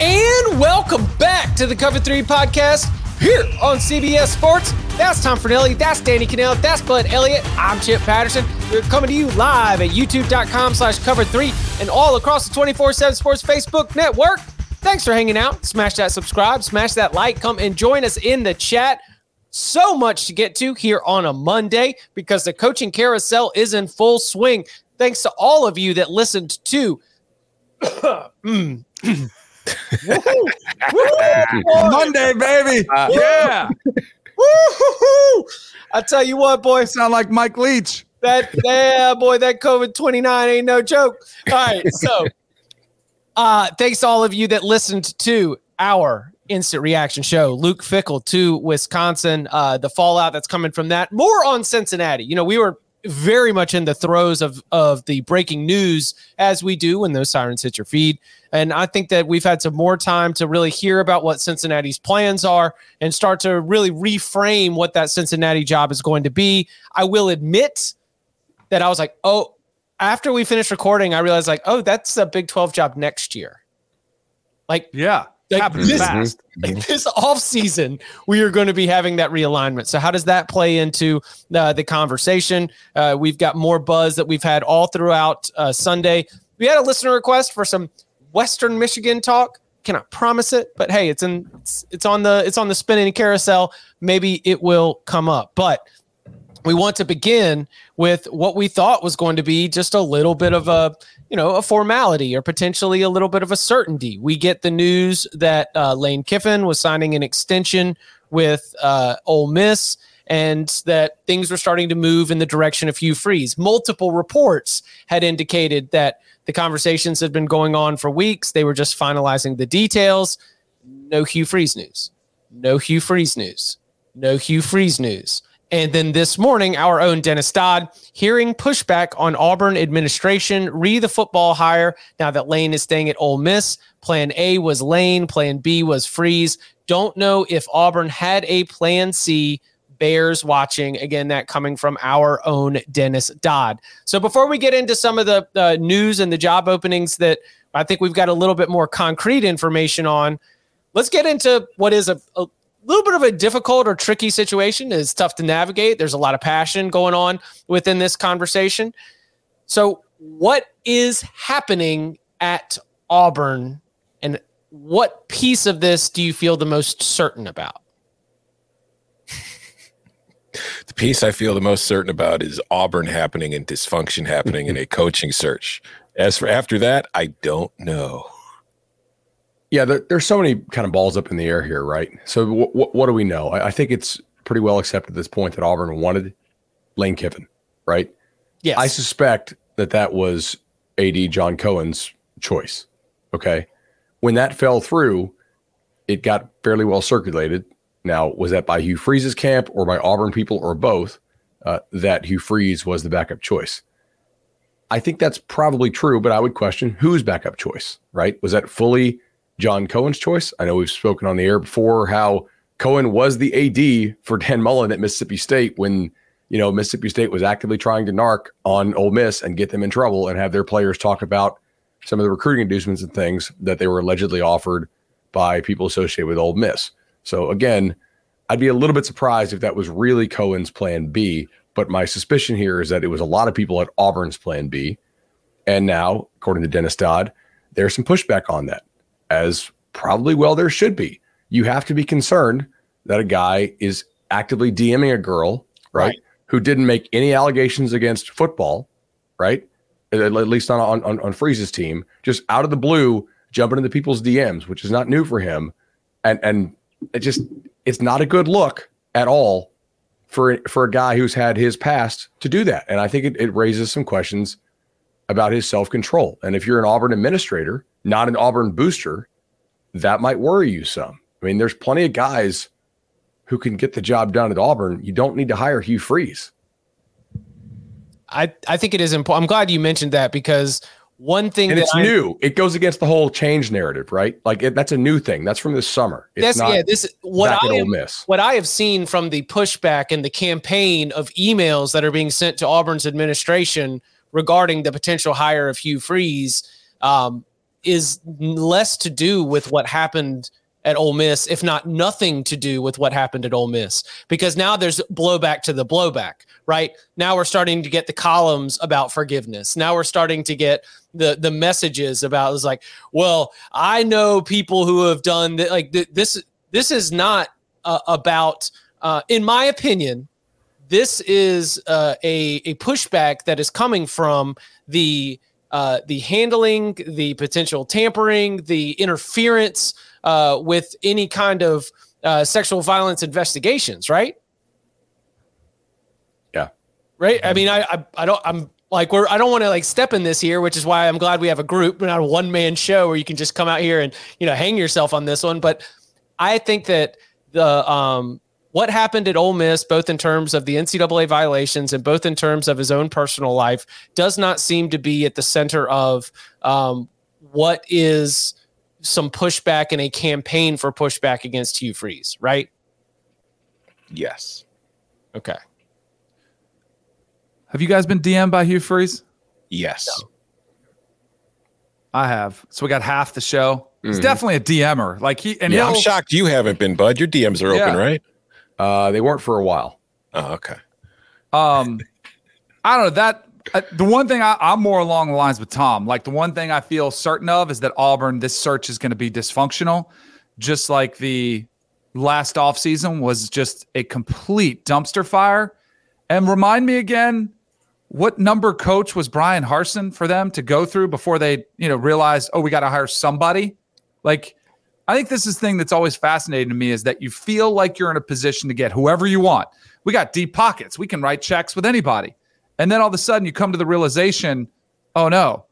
And welcome back to the Cover 3 podcast here on CBS Sports. That's Tom Fornelli. That's Danny Kanell. That's Bud Elliott. I'm Chip Patterson. We're coming to you live at youtube.com slash cover 3 and all across the 24-7 Sports Facebook network. Thanks for hanging out. Smash that subscribe. Smash that like. Come and join us in the chat. So much to get to here on a Monday because the coaching carousel is in full swing. Thanks to all of you that listened to mm. Monday, baby. Uh, yeah. I tell you what, boy. Sound like Mike Leach. That yeah, boy, that COVID 29 ain't no joke. All right. So uh thanks to all of you that listened to our instant reaction show. Luke Fickell to Wisconsin. Uh the fallout that's coming from that. More on Cincinnati. You know, we were very much in the throes of of the breaking news as we do when those sirens hit your feed. And I think that we've had some more time to really hear about what Cincinnati's plans are and start to really reframe what that Cincinnati job is going to be. I will admit that I was like, oh, after we finished recording, I realized like, oh, that's a Big 12 job next year. Like, yeah. Like this, fast. Like this off season, we are going to be having that realignment. So, how does that play into uh, the conversation? Uh, we've got more buzz that we've had all throughout uh, Sunday. We had a listener request for some Western Michigan talk. Cannot promise it, but hey, it's in it's, it's on the it's on the spinning carousel. Maybe it will come up, but we want to begin with what we thought was going to be just a little bit of a you know a formality or potentially a little bit of a certainty we get the news that uh, lane kiffin was signing an extension with uh, Ole Miss and that things were starting to move in the direction of Hugh Freeze. Multiple reports had indicated that the conversations had been going on for weeks. They were just finalizing the details. No Hugh Freeze news. No Hugh Freeze news. No Hugh Freeze news. And then this morning, our own Dennis Dodd hearing pushback on Auburn administration, re the football hire now that Lane is staying at Ole Miss. Plan A was Lane, plan B was Freeze. Don't know if Auburn had a plan C. Bears watching. Again, that coming from our own Dennis Dodd. So before we get into some of the uh, news and the job openings that I think we've got a little bit more concrete information on, let's get into what is a, a little bit of a difficult or tricky situation. It's tough to navigate. There's a lot of passion going on within this conversation. So, what is happening at Auburn, and what piece of this do you feel the most certain about? the piece I feel the most certain about is Auburn happening and dysfunction happening in a coaching search. As for after that, I don't know. Yeah, there, there's so many kind of balls up in the air here, right? So, w- w- what do we know? I, I, think it's pretty well accepted at this point that Auburn wanted Lane Kiffin, right? Yes. I suspect that that was AD John Cohen's choice. Okay. when that fell through, it got fairly well circulated. Now, was that by Hugh Freeze's camp or by Auburn people or both? Uh, that Hugh Freeze was the backup choice. I think that's probably true, but I would question whose backup choice, right? Was that fully John Cohen's choice? I know we've spoken on the air before how Cohen was the AD for Dan Mullen at Mississippi State when, you know, Mississippi State was actively trying to narc on Ole Miss and get them in trouble and have their players talk about some of the recruiting inducements and things that they were allegedly offered by people associated with Ole Miss. So again, I'd be a little bit surprised if that was really Cohen's plan B. But my suspicion here is that it was a lot of people at Auburn's plan B. And now, according to Dennis Dodd, there's some pushback on that, as probably well there should be. You have to be concerned that a guy is actively DMing a girl, right, right. who didn't make any allegations against football, right? At least on, on, on Freeze's team, just out of the blue, jumping into people's DMs, which is not new for him. And, and it just, it's not a good look at all for for a guy who's had his past to do that. And I think it, it raises some questions about his self control. And if you're an Auburn administrator, not an Auburn booster, that might worry you some. I mean, there's plenty of guys who can get the job done at Auburn. You don't need to hire Hugh Freeze. I, I think it is important. I'm glad you mentioned that because one thing and it's I'm, new. It goes against the whole change narrative, right? Like it, that's a new thing. That's from this summer. It's that's yeah. This what I am, what I have seen from the pushback and the campaign of emails that are being sent to Auburn's administration regarding the potential hire of Hugh Freeze um, is less to do with what happened at Ole Miss, if not nothing to do with what happened at Ole Miss, because now there's blowback to the blowback, right? Now we're starting to get the columns about forgiveness. Now we're starting to get the the messages about it's like, well, I know people who have done that. Like th- this, this is not uh, about, uh, in my opinion, this is uh, a a pushback that is coming from the uh, the handling, the potential tampering, the interference uh, with any kind of uh, sexual violence investigations, right? Yeah. Right. I mean, I, I, I don't, I'm like, we're, I don't want to like step in this here, which is why I'm glad we have a group, we're not a one man show where you can just come out here and, you know, hang yourself on this one. But I think that the, um, what happened at Ole Miss, both in terms of the NCAA violations and both in terms of his own personal life, does not seem to be at the center of um, what is some pushback and a campaign for pushback against Hugh Freeze, right? Yes. Okay. Have you guys been DM'd by Hugh Freeze? Yes. No. I have. So we got half the show. He's mm-hmm. definitely a DMer. Like he and yeah, I'm shocked you haven't been, Bud. Your DMs are yeah. open, right? Uh, they weren't for a while. Oh, okay. Um, I don't know that the one thing I, am more along the lines with Tom. Like the one thing I feel certain of is that Auburn, this search is going to be dysfunctional, just like the last offseason was just a complete dumpster fire. And remind me again, what number coach was Bryan Harsin for them to go through before they, you know, realized, oh, we got to hire somebody? Like, I think this is the thing that's always fascinating to me is that you feel like you're in a position to get whoever you want. We got deep pockets. We can write checks with anybody. And then all of a sudden you come to the realization, oh no,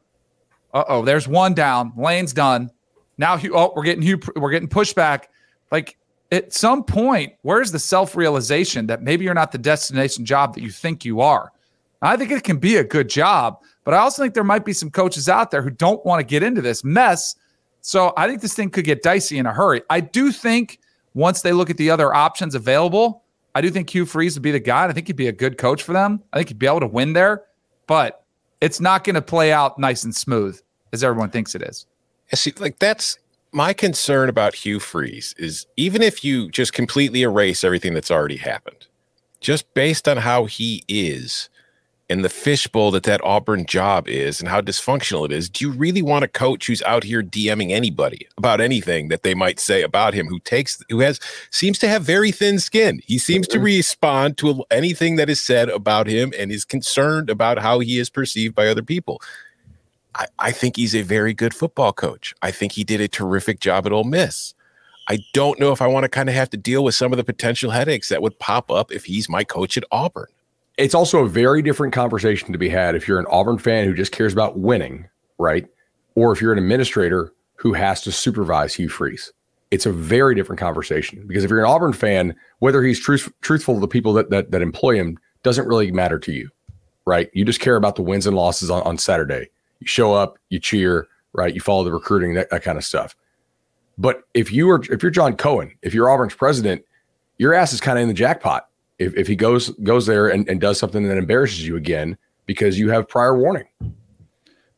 uh oh, there's one down. Lane's done. Now, oh, we're getting we're getting pushback. Like at some point, where's the self realization that maybe you're not the destination job that you think you are? I think it can be a good job, but I also think there might be some coaches out there who don't want to get into this mess. So I think this thing could get dicey in a hurry. I do think once they look at the other options available, I do think Hugh Freeze would be the guy. I think he'd be a good coach for them. I think he'd be able to win there, but it's not going to play out nice and smooth as everyone thinks it is. See, like that's my concern about Hugh Freeze is even if you just completely erase everything that's already happened, just based on how he is, and the fishbowl that that Auburn job is and how dysfunctional it is, do you really want a coach who's out here DMing anybody about anything that they might say about him who takes who has seems to have very thin skin. He seems to respond to anything that is said about him and is concerned about how he is perceived by other people. I, I think he's a very good football coach. I think he did a terrific job at Ole Miss. I don't know if I want to kind of have to deal with some of the potential headaches that would pop up if he's my coach at Auburn it's also a very different conversation to be had if you're an Auburn fan who just cares about winning, right? Or if you're an administrator who has to supervise Hugh Freeze. It's a very different conversation because if you're an Auburn fan, whether he's truth, truthful to the people that, that that employ him doesn't really matter to you, right? You just care about the wins and losses on, on Saturday. You show up, you cheer, right? You follow the recruiting, that, that kind of stuff. But if you are if you're John Cohen, if you're Auburn's president, your ass is kind of in the jackpot. If, if he goes goes there and, and does something that embarrasses you again because you have prior warning.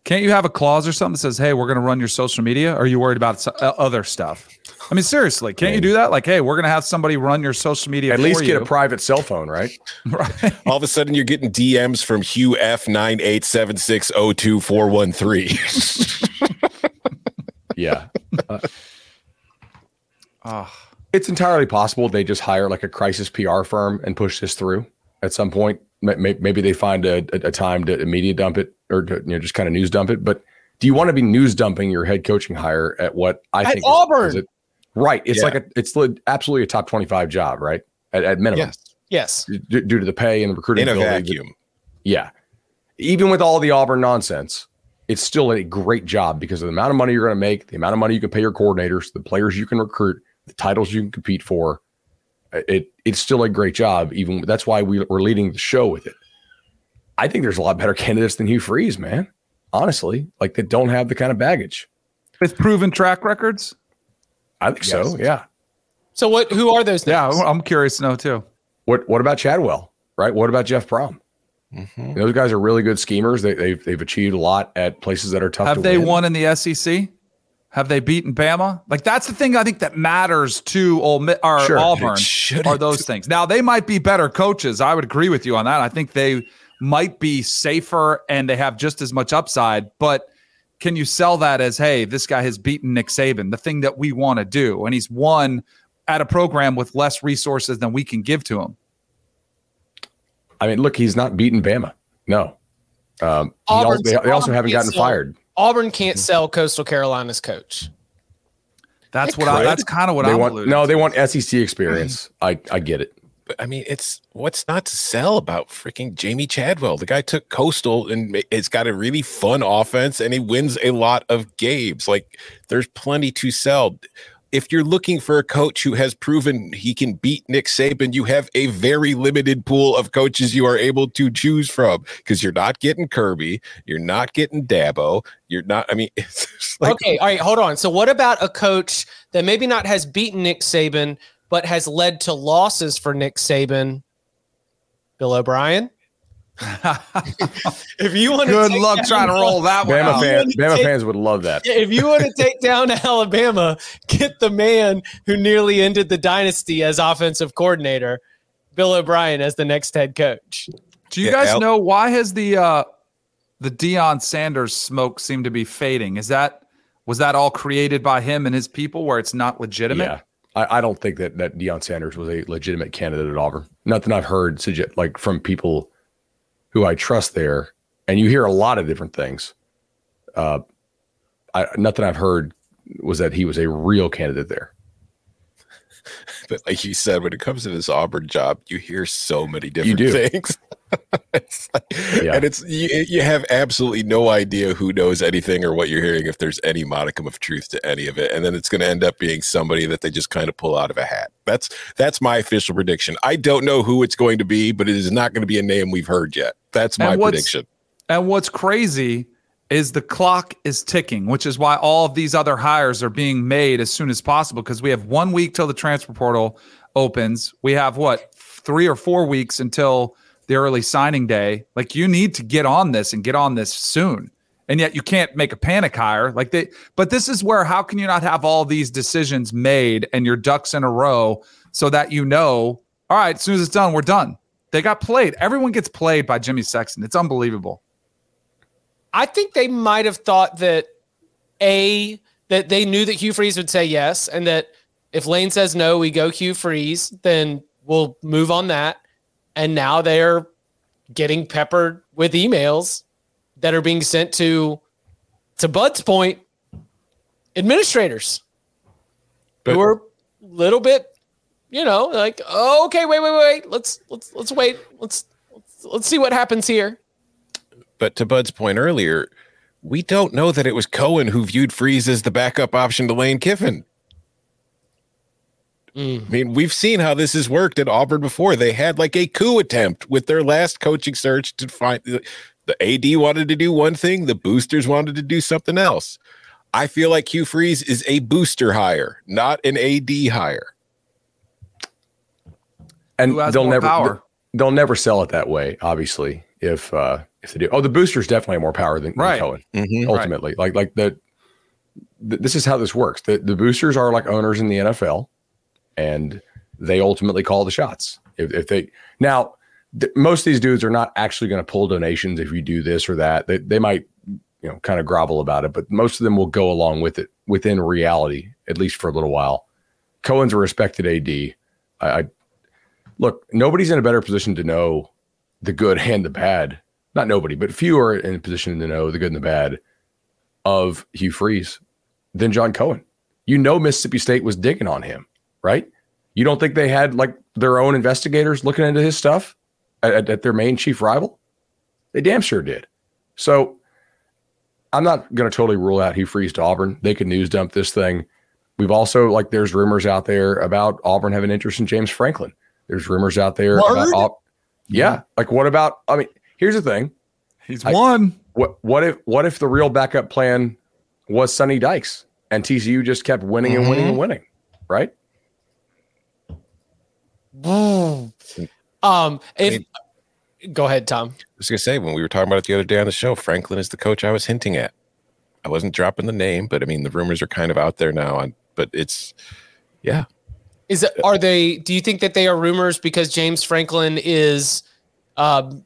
Can't you have a clause or something that says, "Hey, we're going to run your social media"? Or are you worried about uh, other stuff? I mean, seriously, can't you do that? Like, hey, we're going to have somebody run your social media. At least get you. a private cell phone, right? right. All of a sudden, you're getting DMs from Hugh F nine eight seven six zero two four one three. Yeah. Uh, oh. It's entirely possible they just hire like a crisis PR firm and push this through at some point. Maybe they find a, a time to media dump it or to, you know just kind of news dump it. But do you want to be news dumping your head coaching hire at what I at think Auburn? Is, is it, right. It's Yeah. like a it's absolutely a top twenty five job, right? At, at minimum, yes, Yes. D- due to the pay and the recruiting. in a ability, the- vacuum. yeah. Even with all the Auburn nonsense, it's still a great job because of the amount of money you're going to make, the amount of money you can pay your coordinators, the players you can recruit, the titles you can compete for. It it's still a great job. Even that's why we, we're leading the show with it. I think there's a lot better candidates than Hugh Freeze, man. Honestly, like that don't have the kind of baggage. with proven track records. I think so. Yeah. So what? Who are those? Yeah. I'm curious to know too. What What about Chadwell? Right. What about Jeff Brohm? Mhm. Those guys are really good schemers. They, they've they've achieved a lot at places that are tough. Have to they win. won in the SEC? Have they beaten Bama? Like that's the thing I think that matters to Ole Miss or Sure. Auburn It are those things. Now they might be better coaches. I would agree with you on that. I think they might be safer and they have just as much upside. But can you sell that as, hey, this guy has beaten Nick Saban, the thing that we want to do, and he's won at a program with less resources than we can give to him? I mean, look, he's not beaten Bama. No. Um, he also, they, they also haven't gotten sell- fired. Auburn can't hmm. sell Coastal Carolina's coach. That's They what I, that's kind of what They I'm want no, to. they want SEC experience. I I get it. But I mean, it's what's not to sell about freaking Jamey Chadwell. The guy took Coastal and it's got a really fun offense and he wins a lot of games. Like there's plenty to sell. If you're looking for a coach who has proven he can beat Nick Saban, you have a very limited pool of coaches you are able to choose from because you're not getting Kirby, you're not getting Dabo, you're not. I mean, like okay, all right, hold on. So what about a coach that maybe not has beaten Nick Saban, but has led to losses for Nick Saban? Bill O'Brien. if you want to Good luck down- trying to roll that one Bama out. fans, You Bama take- fans would love that. If you want to take down Alabama, get the man who nearly ended the dynasty as offensive coordinator, Bill O'Brien, as the next head coach. Do you Yeah, guys Al- know why has the uh the Deion Sanders smoke seemed to be fading? Is that was that all created by him and his people where it's not legitimate? Yeah. I, I don't think that that Deion Sanders was a legitimate candidate at Auburn. Nothing I've heard suggest like from people who I trust there, and you hear a lot of different things. Uh, I, nothing I've heard was that he was a real candidate there. But like you said, when it comes to this Auburn job, you hear so many different things. It's like- Yeah. And it's you, you have absolutely no idea who knows anything or what you're hearing if there's any modicum of truth to any of it. And then it's going to end up being somebody that they just kind of pull out of a hat. That's that's my official prediction. I don't know who it's going to be, but it is not going to be a name we've heard yet. That's my And prediction. And what's crazy is the clock is ticking, which is why all of these other hires are being made as soon as possible because we have one week till the transfer portal opens. We have what three or four weeks until the early signing day. Like you need to get on this and get on this soon. And yet you can't make a panic hire like they. But this is where how can you not have all these decisions made and your ducks in a row so that you know, all right, as soon as it's done, we're done. They got played. Everyone gets played by Jimmy Sexton. It's unbelievable. I think they might have thought that a that they knew that Hugh Freeze would say yes, and that if Lane says no, we go Hugh Freeze, then we'll move on that. And now they're getting peppered with emails that are being sent to to Bud's point, administrators But- who are a little bit, you know, like, oh, okay, wait, wait, wait, let's let's let's wait, let's let's, let's see what happens here. But to Bud's point earlier, we don't know that it was Cohen who viewed Freeze as the backup option to Lane Kiffin. Mm. I mean, we've seen how this has worked at Auburn before. They had like a coup attempt with their last coaching search to find the, the AD wanted to do one thing, the boosters wanted to do something else. I feel like Hugh Freeze is a booster hire, not an AD hire. And they'll never power? they'll never sell it that way, obviously. If uh if they do. Oh, the boosters definitely have more power than, right. than Cohen. Mm-hmm. Ultimately. Right. Like like the, the this is how this works. The the boosters are like owners in the NFL and they ultimately call the shots. If, if they now, th- most of these dudes are not actually going to pull donations if you do this or that. They they might you know kind of grovel about it, but most of them will go along with it within reality at least for a little while. Cohen's a respected AD. I, I look, nobody's in a better position to know the good and the bad. Not nobody, but few are in a position to know the good and the bad of Hugh Freeze than John Cohen. You know, Mississippi State was digging on him right? You don't think they had like their own investigators looking into his stuff at, at their main chief rival? They damn sure did. So I'm not going to totally rule out Hugh Freeze to Auburn. They could news dump this thing. We've also like there's rumors out there about Auburn having interest in James Franklin. There's rumors out there Word? about yeah. Like what about I mean, here's the thing. He's I, won. What what if what if the real backup plan was Sonny Dykes and TCU just kept winning mm-hmm. and winning and mm-hmm. winning, right? Um, if I mean, go ahead, Tom. I was gonna say when we were talking about it the other day on the show, Franklin is the coach I was hinting at. I wasn't dropping the name, but I mean the rumors are kind of out there now. On but it's yeah. Is it are they? Do you think that they are rumors because James Franklin is? Um,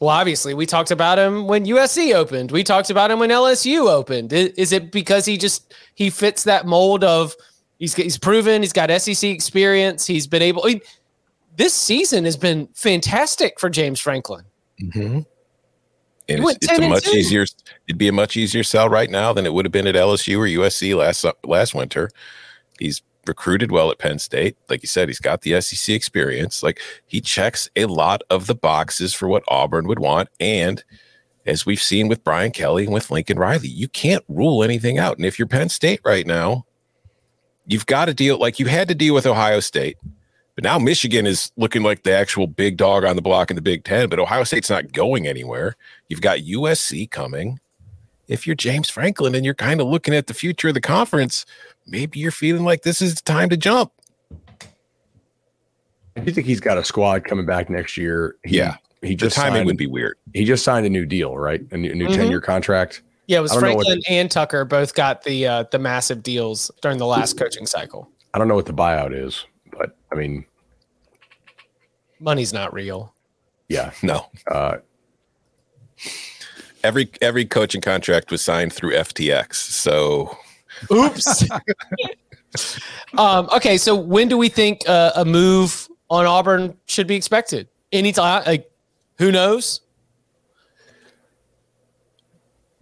well, obviously, we talked about him when USC opened. We talked about him when LSU opened. Is, is it because he just he fits that mold of he's he's proven he's got SEC experience. He's been able. He, this season has been fantastic for James Franklin. Mm-hmm. And it's, it's a much two. easier. It'd be a much easier sell right now than it would have been at LSU or USC last last winter. He's recruited well at Penn State. Like you said, he's got the SEC experience. Like he checks a lot of the boxes for what Auburn would want. And as we've seen with Brian Kelly and with Lincoln Riley, you can't rule anything out. And if you're Penn State right now, you've got to deal like you had to deal with Ohio State. But now Michigan is looking like the actual big dog on the block in the Big Ten, but Ohio State's not going anywhere. You've got USC coming. If you're James Franklin and you're kind of looking at the future of the conference, maybe you're feeling like this is the time to jump. I do think he's got a squad coming back next year. He, yeah. He just the timing signed, would be weird. He just signed a new deal, right? A new, new mm-hmm. 10 year contract. Yeah, it was Franklin and Tucker both got the uh, the massive deals during the last coaching cycle. I don't know what the buyout is, but I mean, money's not real. Yeah, no. Uh, every every coaching contract was signed through FTX. So, oops. um, okay, so when do we think uh, a move on Auburn should be expected? Anytime, like who knows?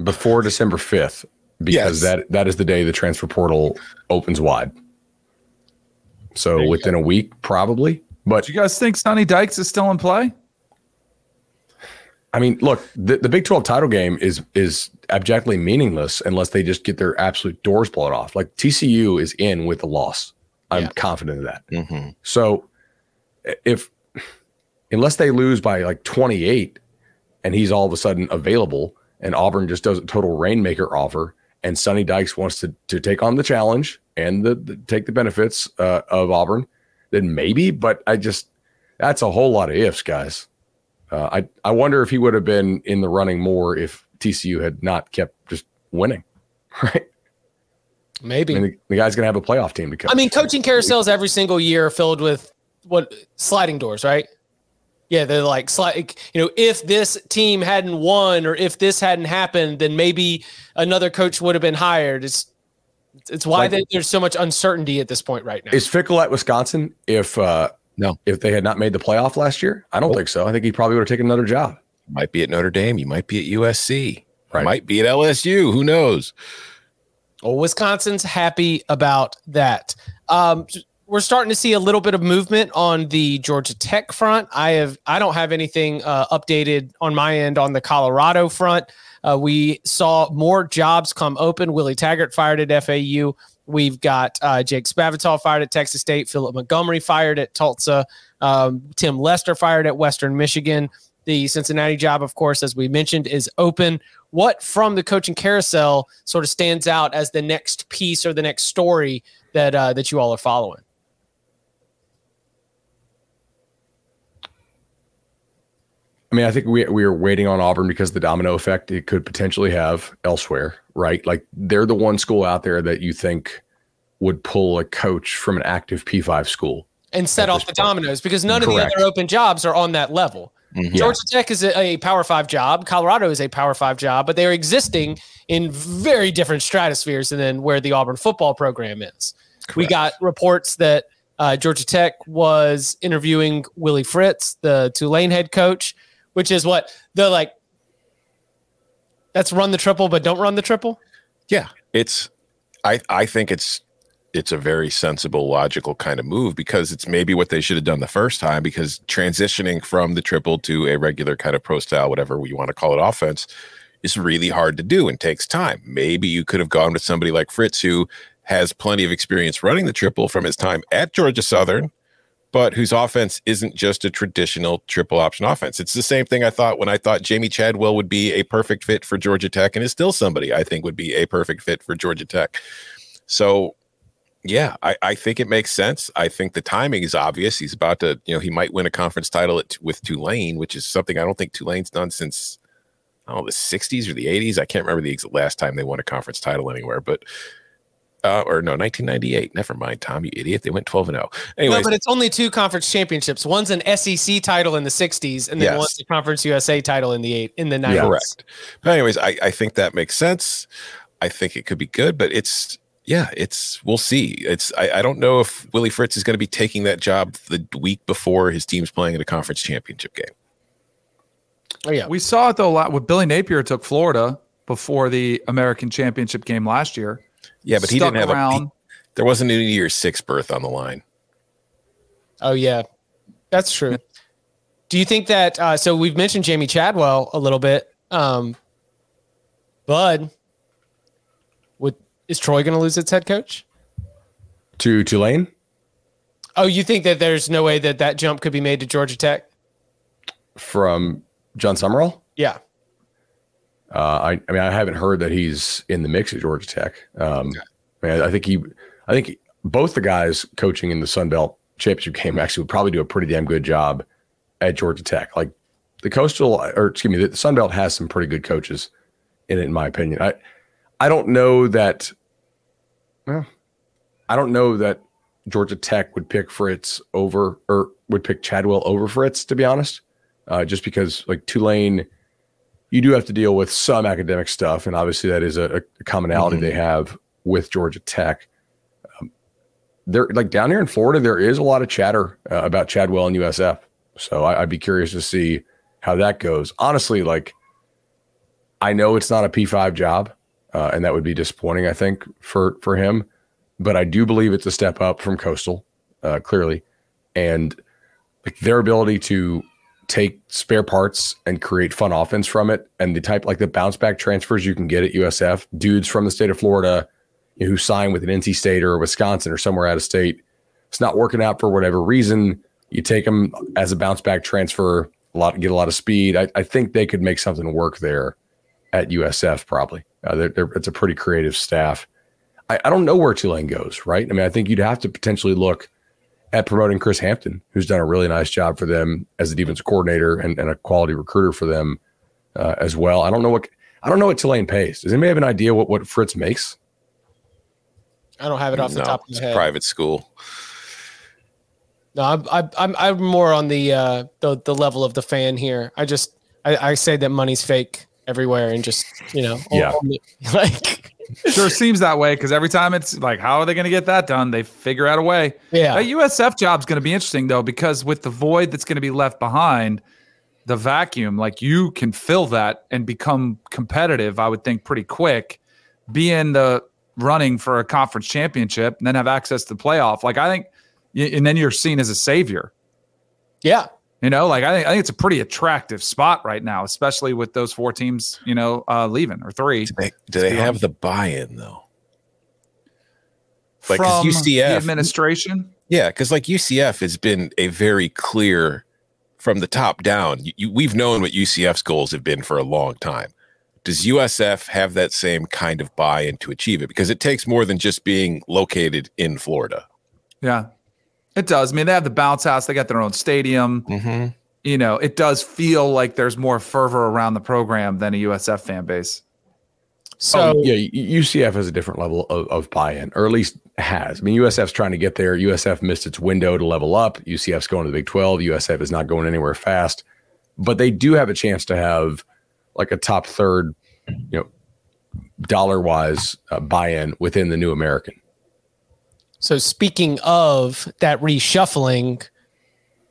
before December 5th because yes. that that is the day the transfer portal opens wide. So within go. a week, probably. But Do you guys think Sonny Dykes is still in play? I mean, look, the, the Big 12 title game is is abjectly meaningless unless they just get their absolute doors blown off. Like TCU is in with a loss. I'm yeah. confident of that. Mm-hmm. So if unless they lose by like 28 and he's all of a sudden available, and Auburn just does a total rainmaker offer, and Sonny Dykes wants to to take on the challenge and the, the take the benefits uh, of Auburn, then maybe. But I just that's a whole lot of ifs, guys. Uh, I I wonder if he would have been in the running more if TCU had not kept just winning, right? Maybe I mean, the, the, guy's going to have a playoff team to coach. I mean, coaching carousels every single year filled with what sliding doors, right? Yeah, they're like, like you know, if this team hadn't won or if this hadn't happened, then maybe another coach would have been hired. It's it's why like, there's so much uncertainty at this point right now. Is Fickell at Wisconsin? If uh no, if they had not made the playoff last year, I don't oh. think so. I think he probably would have taken another job. might be at Notre Dame. You might be at USC. Right. might be at LSU. Who knows? Well, Wisconsin's happy about that. Um, we're starting to see a little bit of movement on the Georgia Tech front. I have I don't have anything uh, updated on my end on the Colorado front. Uh, we saw more jobs come open. Willie Taggart fired at FAU. We've got uh, Jake Spavital fired at Texas State. Philip Montgomery fired at Tulsa. Um, Tim Lester fired at Western Michigan. The Cincinnati job, of course, as we mentioned, is open. What from the coaching carousel sort of stands out as the next piece or the next story that uh, that you all are following? I mean, I think we we are waiting on Auburn because the domino effect it could potentially have elsewhere, right? Like they're the one school out there that you think would pull a coach from an active P5 school and set off the point. dominoes because none Correct. of the other open jobs are on that level. Mm-hmm. Georgia Tech is a, a, Power Five job. Colorado is a Power Five job, but they are existing in very different stratospheres than where the Auburn football program is. Correct. We got reports that uh, Georgia Tech was interviewing Willie Fritz, the Tulane head coach, which is what the like. That's run the triple, but don't run the triple. Yeah, it's. I I think it's it's a very sensible, logical kind of move because it's maybe what they should have done the first time. Because transitioning from the triple to a regular kind of pro style, whatever we want to call it, offense is really hard to do and takes time. Maybe you could have gone with somebody like Fritz who has plenty of experience running the triple from his time at Georgia Southern but whose offense isn't just a traditional triple option offense. It's the same thing I thought when I thought Jamey Chadwell would be a perfect fit for Georgia Tech and is still somebody I think would be a perfect fit for Georgia Tech. So, yeah, I, I think it makes sense. I think the timing is obvious. He's about to, you know, he might win a conference title at, with Tulane, which is something I don't think Tulane's done since, I don't know, the 60s or the 80s. I can't remember the last time they won a conference title anywhere, but uh, or no, 1998. Never mind, Tom, you idiot. They went 12 and 0. Anyway, no, but it's only two conference championships. One's an SEC title in the 60s, and then yes. one's a Conference USA title in the eight in the 90s. Yeah, correct. But anyways, I, I think that makes sense. I think it could be good, but it's yeah, it's we'll see. It's I, I don't know if Willie Fritz is going to be taking that job the week before his team's playing in a conference championship game. Oh yeah, we saw it though a lot with Billy Napier took Florida before the American Championship game last year. Yeah, but he didn't have around. a. He, there wasn't any year six berth on the line. Oh yeah, that's true. Do you think that? Uh, so we've mentioned Jamey Chadwell a little bit. Um, Bud, would is Troy going to lose its head coach to Tulane? Oh, you think that there's no way that that jump could be made to Georgia Tech from Jon Sumrall? Yeah. Uh, I, I mean, I haven't heard that he's in the mix at Georgia Tech. Um, I, mean, I think he, I think both the guys coaching in the Sun Belt championship game actually would probably do a pretty damn good job at Georgia Tech. Like the coastal, or excuse me, the Sun Belt has some pretty good coaches in it, in my opinion. I, I don't know that. Well, I don't know that Georgia Tech would pick Fritz over or would pick Chadwell over Fritz, to be honest. Uh, just because like Tulane you do have to deal with some academic stuff, and obviously that is a, a commonality mm-hmm. they have with Georgia Tech. Um, there, like down here in Florida, there is a lot of chatter uh, about Chadwell and USF, so I, would be curious to see how that goes. Honestly, like I know it's not a P five job, uh, and that would be disappointing. I think for for him, but I do believe it's a step up from Coastal, uh, clearly, and like their ability to take spare parts and create fun offense from it. And the type like the bounce back transfers you can get at USF, dudes from the state of Florida who sign with an NC State or Wisconsin or somewhere out of state, it's not working out for whatever reason. You take them as a bounce back transfer, a lot get a lot of speed. I, I think they could make something work there at USF probably. Uh, they're, they're, it's a pretty creative staff. I, I don't know where Tulane goes, right? I mean, I think you'd have to potentially look at promoting Chris Hampton, who's done a really nice job for them as a defense coordinator and, and a quality recruiter for them uh, as well. I don't know what I don't know what Tulane pays. Does anybody have an idea what, what Fritz makes? I don't have it off the top of my head. Private school. No, I'm I'm I'm more on the uh, the the level of the fan here. I just I, I say that money's fake everywhere and just you know yeah like sure seems that way because every time it's like, how are they going to get that done? They figure out a way. Yeah. That USF job's going to be interesting though, because with the void that's going to be left behind, the vacuum, like you can fill that and become competitive, I would think pretty quick, be in the running for a conference championship and then have access to the playoff. Like I think, and then you're seen as a savior. Yeah. You know, like I think I think it's a pretty attractive spot right now, especially with those four teams, you know, uh, leaving or three. Do they, do they have the buy-in though? Like From UCF the administration. Yeah, because like UCF has been a very clear from the top down. You, you, we've known what UCF's goals have been for a long time. Does USF have that same kind of buy-in to achieve it? Because it takes more than just being located in Florida. Yeah, it does. I mean, they have the bounce house. They got their own stadium. Mm-hmm. You know, it does feel like there's more fervor around the program than a USF fan base. So Oh, yeah, UCF has a different level of, of buy-in, or at least has. I mean, USF's trying to get there. USF missed its window to level up. UCF's going to the Big 12. USF is not going anywhere fast, but they do have a chance to have like a top third, you know, dollar-wise uh, buy-in within the new American. So speaking of that reshuffling,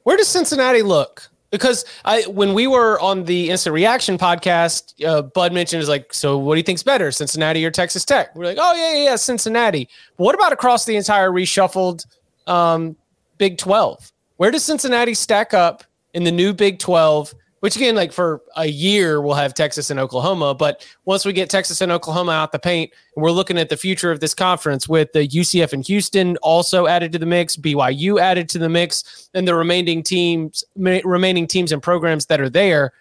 where does Cincinnati look? Because I, when we were on the instant reaction podcast, uh, Bud mentioned is like, so what do you think's better, Cincinnati or Texas Tech? We're like, oh yeah, yeah, yeah, Cincinnati. But what about across the entire reshuffled um, Big Twelve? Where does Cincinnati stack up in the new Big Twelve? Which again, like for a year, we'll have Texas and Oklahoma. But once we get Texas and Oklahoma out the paint, we're looking at the future of this conference with the UCF and Houston also added to the mix, BYU added to the mix, and the remaining teams, remaining teams and programs that are there.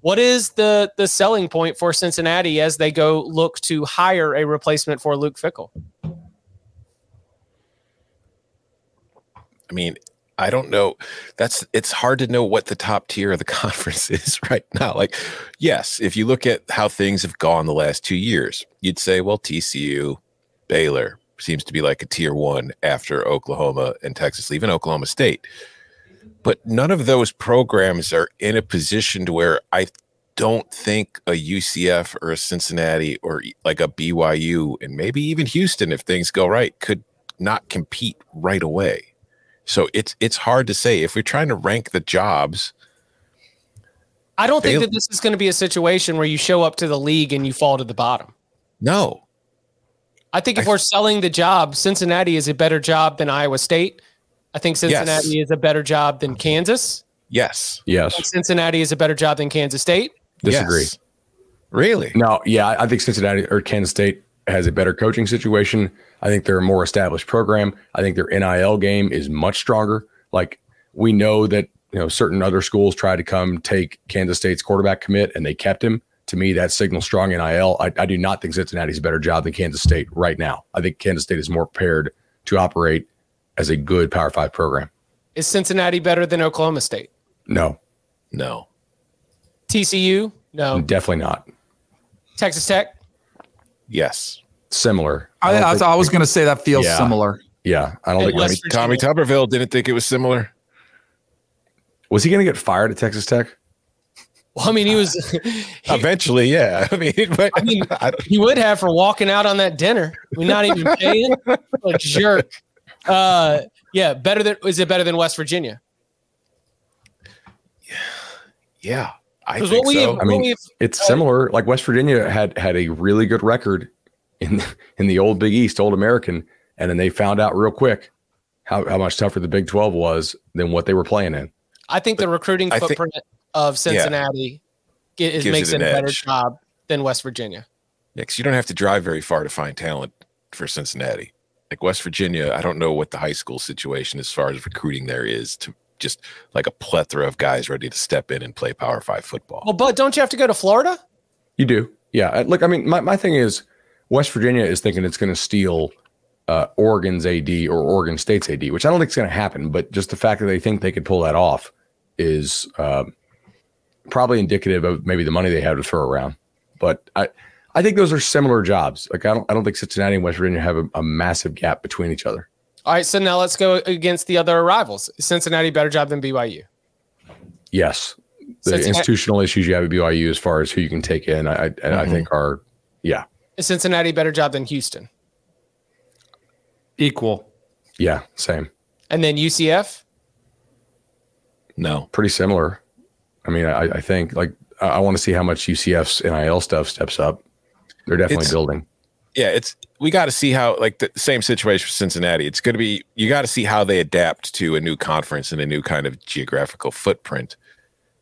What is the the selling point for Cincinnati as they go look to hire a replacement for Luke Fickell? I mean, I don't know. That's it's hard to know what the top tier of the conference is right now. Like, yes, if you look at how things have gone the last two years, you'd say, well, TCU, Baylor seems to be like a tier one after Oklahoma and Texas, even Oklahoma State. But none of those programs are in a position to where I don't think a UCF or a Cincinnati or like a BYU and maybe even Houston, if things go right, could not compete right away. So it's it's hard to say if we're trying to rank the jobs. I don't think that this is going to be a situation where you show up to the league and you fall to the bottom. No, I think if I- we're selling the job, Cincinnati is a better job than Iowa State. I think Cincinnati is a better job than Kansas. yes, Yes, Cincinnati is a better job than Kansas State. disagree. yes. Really? No, yeah, I I think Cincinnati or Kansas State has a better coaching situation. I think they're a more established program. I think their NIL game is much stronger. Like we know that you know certain other schools tried to come take Kansas State's quarterback commit and they kept him. To me, that signals strong NIL. I, I do not think Cincinnati's a better job than Kansas State right now. I think Kansas State is more prepared to operate as a good Power Five program. Is Cincinnati better than Oklahoma State? No, No. TCU? No. definitely not. Texas Tech? Yes. Similar. I, don't I, think- I was going to say that feels Yeah. similar. yeah, I don't And think. West Tommy Tuberville didn't think it was similar. Was he going to get fired at Texas Tech? Well, I mean, he was. he, Eventually, yeah. I mean, but I mean, I he would have for walking out on that dinner. We're not even paying. A jerk. Uh, yeah, better than is it better than West Virginia? yeah, I think what we so. have, I mean, It's similar. Like West Virginia had had a really good record in in the old Big East, old American, and then they found out real quick how, how much tougher the Big Twelve was than what they were playing in. I think the recruiting I think- footprint of Cincinnati ge- is, makes it a an better edge. job than West Virginia. Yeah, because you don't have to drive very far to find talent for Cincinnati. Like West Virginia, I don't know what the high school situation as far as recruiting there is to just like a plethora of guys ready to step in and play Power Five football. Well, but don't you have to go to Florida? You do, yeah. Uh, Look, I mean, my, my thing is West Virginia is thinking it's going to steal uh, Oregon's AD or Oregon State's AD, which I don't think is going to happen. But just the fact that they think they could pull that off is um, probably indicative of maybe the money they have to throw around. But I, I think those are similar jobs. Like I don't, I don't think Cincinnati and West Virginia have a, a massive gap between each other. All right, so now let's go against the other rivals. Cincinnati better job than BYU? Yes, the Cincinnati- institutional issues you have at BYU as far as who you can take in, I, I, and I mm-hmm. think are yeah, Is Cincinnati better job than Houston? Equal. yeah, same, And then UCF? No, pretty similar. I mean, I, I think like I, I want to see how much UCF's NIL stuff steps up. They're definitely It's- building. Yeah, it's we got to see how like the same situation for Cincinnati. It's going to be you got to see how they adapt to a new conference and a new kind of geographical footprint.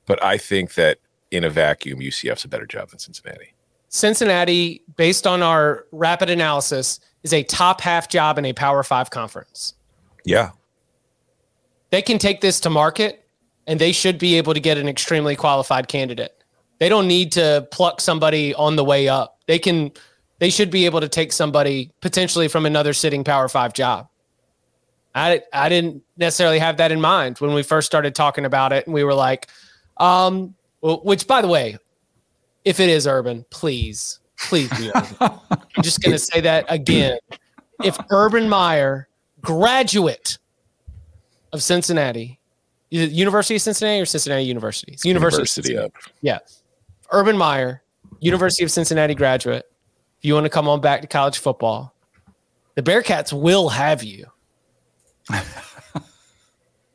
But I think that in a vacuum, UCF's a better job than Cincinnati. Cincinnati, based on our rapid analysis, is a top half job in a Power Five conference. Yeah, they can take this to market, and they should be able to get an extremely qualified candidate. They don't need to pluck somebody on the way up. They can they should be able to take somebody potentially from another sitting Power Five job. I I didn't necessarily have that in mind when we first started talking about it, and we were like, um, well, which by the way, if it is Urban, please, please be Urban. I'm just gonna say that again. If Urban Meyer, graduate of Cincinnati, University of Cincinnati or Cincinnati University? It's University, University of yeah. Urban Meyer, University of Cincinnati graduate if you want to come on back to college football, the Bearcats will have you.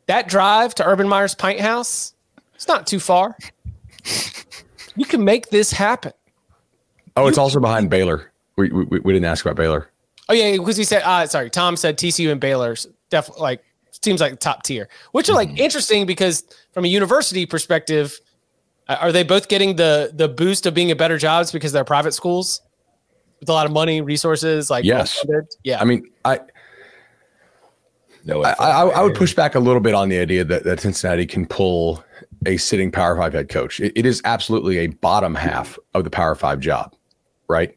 that drive to Urban Meyer's Pint House, it's not too far. You can make this happen. Oh, it's also behind Baylor. We, we, we didn't ask about Baylor. Oh yeah, because he said, uh, sorry, Tom said TCU and Baylor's definitely like seems like top tier, which are like mm-hmm. interesting because from a university perspective, are they both getting the the boost of being a better jobs because they're private schools? With a lot of money, resources. Like yes, yeah. I mean, I. No, I, I, I, would push back a little bit on the idea that, that Cincinnati can pull a sitting Power Five head coach. It, it is absolutely a bottom half of the Power Five job, right?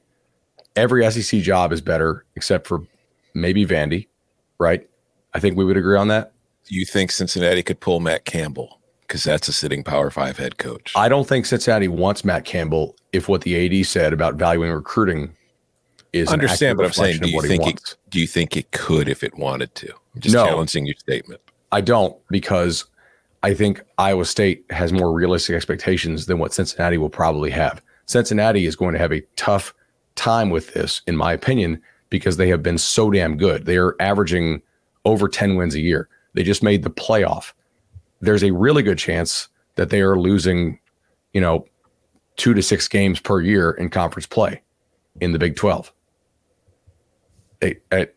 Every SEC job is better except for maybe Vandy, right? I think we would agree on that. You think Cincinnati could pull Matt Campbell? Because that's a sitting Power Five head coach. I don't think Cincinnati wants Matt Campbell if what the AD said about valuing recruiting is understand, what I'm saying, do you think it, do you think it could if it wanted to? I'm just no, challenging your statement. I don't because I think Iowa State has more realistic expectations than what Cincinnati will probably have. Cincinnati is going to have a tough time with this, in my opinion, because they have been so damn good. They are averaging over 10 wins a year. They just made the playoff. There's a really good chance that they are losing, you know, two to six games per year in conference play in the Big 12 it, it,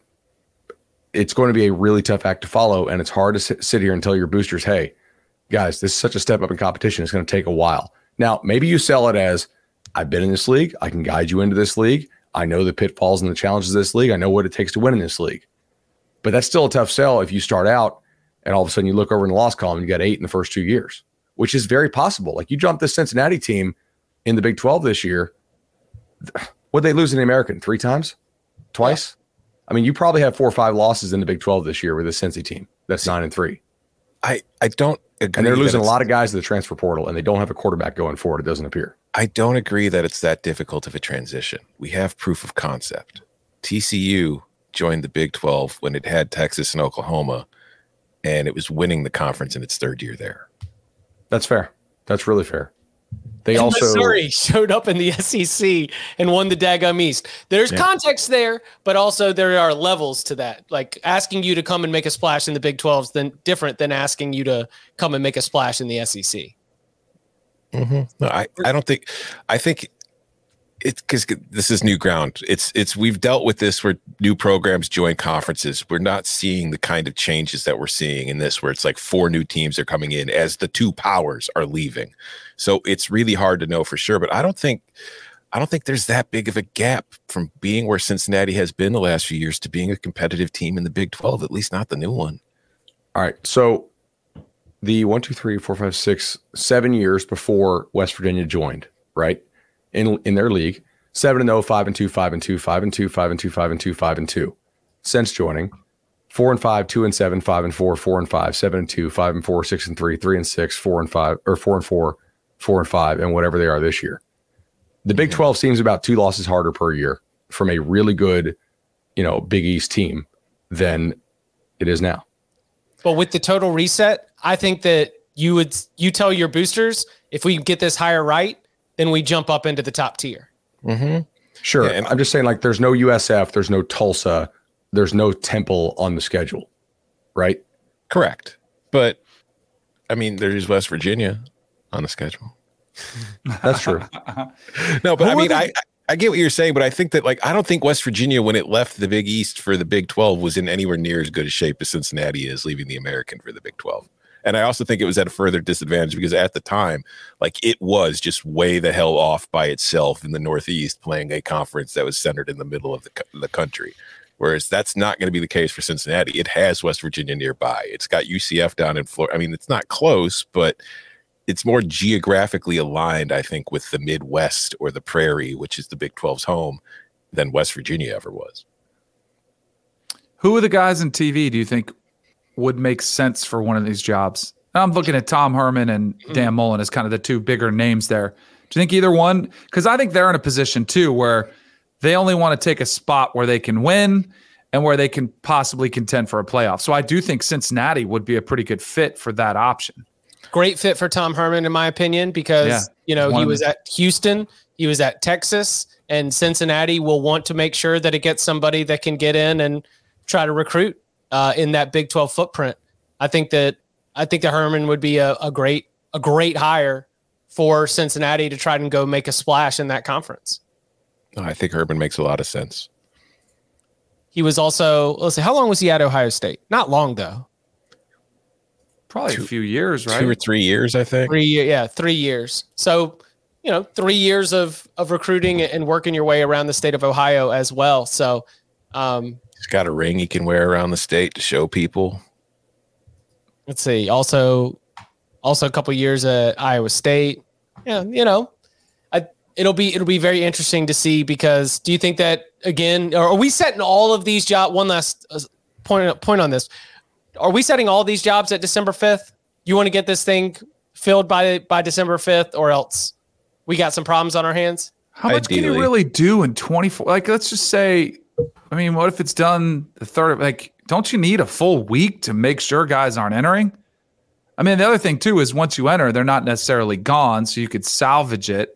it's going to be a really tough act to follow. And it's hard to sit, sit here and tell your boosters, hey, guys, this is such a step up in competition. It's going to take a while. Now, maybe you sell it as I've been in this league. I can guide you into this league. I know the pitfalls and the challenges of this league. I know what it takes to win in this league. But that's still a tough sell if you start out and all of a sudden you look over in the loss column and you got eight in the first two years, which is very possible. Like you jumped this Cincinnati team in the Big 12 this year. Would they lose in the American three times? Twice? I mean, you probably have four or five losses in the Big 12 this year with a Cincy team that's nine and three. I, I don't agree. And they're losing a lot of guys to the transfer portal, and they don't have a quarterback going forward. It doesn't appear. I don't agree that it's that difficult of a transition. We have proof of concept. TCU joined the Big 12 when it had Texas and Oklahoma, and it was winning the conference in its third year there. That's fair. That's really fair. They and also Missouri showed up in the SEC and won the Dagum East. There's yeah. context there, but also there are levels to that. Like asking you to come and make a splash in the Big 12 is then different than asking you to come and make a splash in the SEC. Mm-hmm. No, I, I don't think. I think it's because this is new ground. It's it's we've dealt with this where new programs join conferences. We're not seeing the kind of changes that we're seeing in this, where it's like four new teams are coming in as the two powers are leaving. So it's really hard to know for sure. But I don't think I don't think there's that big of a gap from being where Cincinnati has been the last few years to being a competitive team in the Big Twelve. At least not the new one. All right, so the one, two, three, four, five, six, seven years before West Virginia joined, right? in in their league. Seven and 0, 5 and 2, 5 and 2, 5 and 2, 5 and 2, 5 and 2, 5 and 2. Since joining, 4 and 5, 2 and 7, 5 and 4, 4 and 5, 7 and 2, 5 and 4, 6 and 3, 3 and 6, 4 and 5, or 4 and 4, 4 and 5, and whatever they are this year. The Big 12 seems about two losses harder per year from a really good, you know, Big East team than it is now. But with the total reset, I think that you would you tell your boosters if we get this hire right, then we jump up into the top tier. Mm-hmm. Sure. Yeah, and I'm just saying, like, there's no USF, there's no Tulsa, there's no Temple on the schedule, right? Correct. But I mean, there's West Virginia on the schedule. That's true. no, but who I mean, the, I I get what you're saying, but I think that like I don't think West Virginia, when it left the Big East for the Big 12, was in anywhere near as good a shape as Cincinnati is leaving the American for the Big 12. And I also think it was at a further disadvantage because at the time, like it was just way the hell off by itself in the Northeast, playing a conference that was centered in the middle of the, the country. Whereas that's not going to be the case for Cincinnati. It has West Virginia nearby. It's got UCF down in Florida. I mean, it's not close, but it's more geographically aligned, I think, with the Midwest or the Prairie, which is the Big 12's home, than West Virginia ever was. Who are the guys in TV do you think would make sense for one of these jobs? I'm looking at Tom Herman and hmm. Dan Mullen as kind of the two bigger names there. Do you think either one? Because I think they're in a position too where they only want to take a spot where they can win and where they can possibly contend for a playoff. So I do think Cincinnati would be a pretty good fit for that option. Great fit for Tom Herman, in my opinion, because yeah, you know he was at Houston, he was at Texas, and Cincinnati will want to make sure that it gets somebody that can get in and try to recruit uh, in that Big Twelve footprint. I think that I think that Herman would be a, a great a great hire for Cincinnati to try and go make a splash in that conference. I think Herman makes a lot of sense. He was also let's see, how long was he at Ohio State? Not long though. Probably two, a few years, right? Two or three years, I think. Three, yeah, three years. So, you know, three years of of recruiting and working your way around the state of Ohio as well. So, um, he's got a ring he can wear around the state to show people. Let's see. Also, also a couple years at Iowa State. Yeah, you know, I, it'll be it'll be very interesting to see because do you think that again, or are we setting all of these job? One last uh, point point on this are we setting all these jobs at December 5th? You want to get this thing filled by by December 5th or else we got some problems on our hands? How much Ideally. can you really do in 24 like let's just say I mean, what if it's done the third like don't you need a full week to make sure guys aren't entering? I mean, the other thing too is once you enter, they're not necessarily gone, so you could salvage it.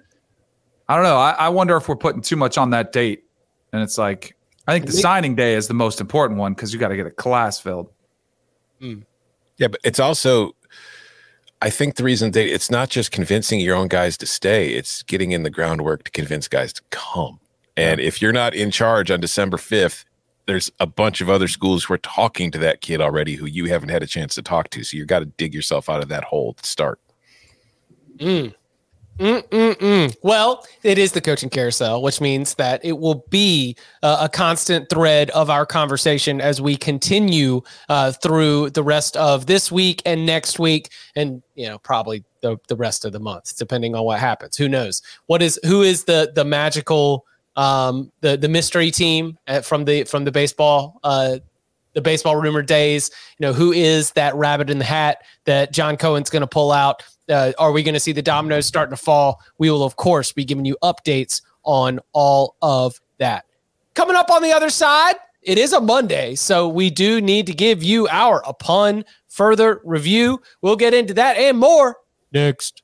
I don't know. I, I wonder if we're putting too much on that date. And it's like I think the signing day is the most important one because you got to get a class filled. Mm. Yeah, but it's also, I think the reason that it's not just convincing your own guys to stay; it's getting in the groundwork to convince guys to come. And if you're not in charge on December fifth, there's a bunch of other schools who are talking to that kid already who you haven't had a chance to talk to. So you've got to dig yourself out of that hole to start. Mm. Mm-mm-mm. Well, it is the coaching carousel, which means that it will be uh, a constant thread of our conversation as we continue uh, through the rest of this week and next week, and you know probably the, the rest of the month, depending on what happens. Who knows? What is who is the the magical um, the the mystery team at, from the from the baseball uh, the baseball rumor days. You know, who is that rabbit in the hat that John Cohen's going to pull out? Uh, are we going to see the dominoes starting to fall? We will, of course, be giving you updates on all of that. Coming up on the other side, it is a Monday, so we do need to give you our upon further review. We'll get into that and more next.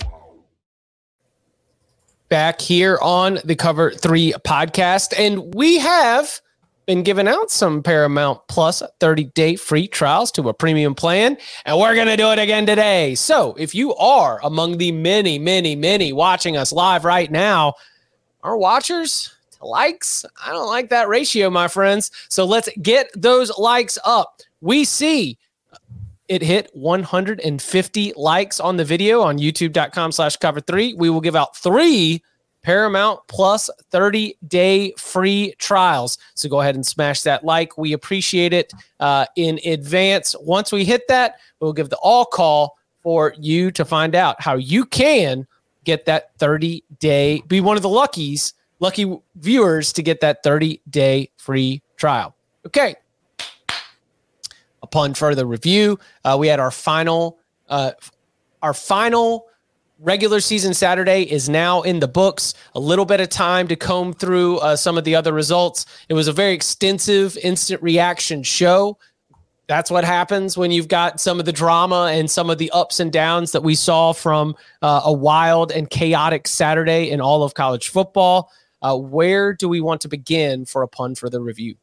Back here on the Cover Three podcast. And we have been giving out some Paramount Plus 30 day free trials to a premium plan. And we're going to do it again today. So if you are among the many, many, many watching us live right now, our watchers to likes, I don't like that ratio, my friends. So let's get those likes up. We see it hit 150 likes on the video on youtube.com slash cover three. We will give out three Paramount Plus 30 day free trials. So go ahead and smash that like. We appreciate it uh, in advance. Once we hit that, we'll give the all call for you to find out how you can get that 30 day, be one of the luckies, lucky viewers to get that 30 day free trial. Okay. Upon further review, uh, we had our final, uh, our final regular season Saturday is now in the books. A little bit of time to comb through uh, some of the other results. It was a very extensive instant reaction show. That's what happens when you've got some of the drama and some of the ups and downs that we saw from uh, a wild and chaotic Saturday in all of college football. Uh, where do we want to begin for a pun for the review?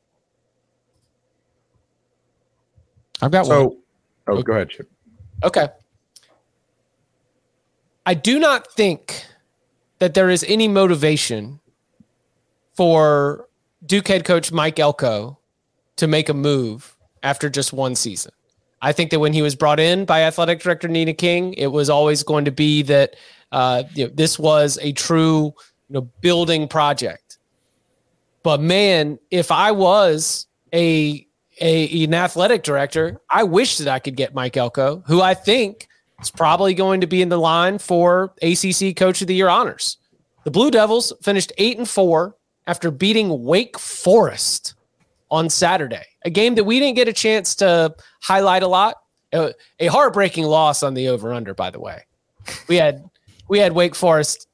I've got so, one. Oh, go ahead, Chip. Okay. I do not think that there is any motivation for Duke head coach Mike Elko to make a move after just one season. I think that when he was brought in by athletic director Nina King, it was always going to be that uh, you know, this was a true you know, building project. But man, if I was a, a an athletic director, I wish that I could get Mike Elko, who I think is probably going to be in the line for ACC Coach of the Year honors. The Blue Devils finished eight and four after beating Wake Forest on Saturday, a game that we didn't get a chance to highlight a lot. A, a heartbreaking loss on the over under, by the way. We had we had Wake Forest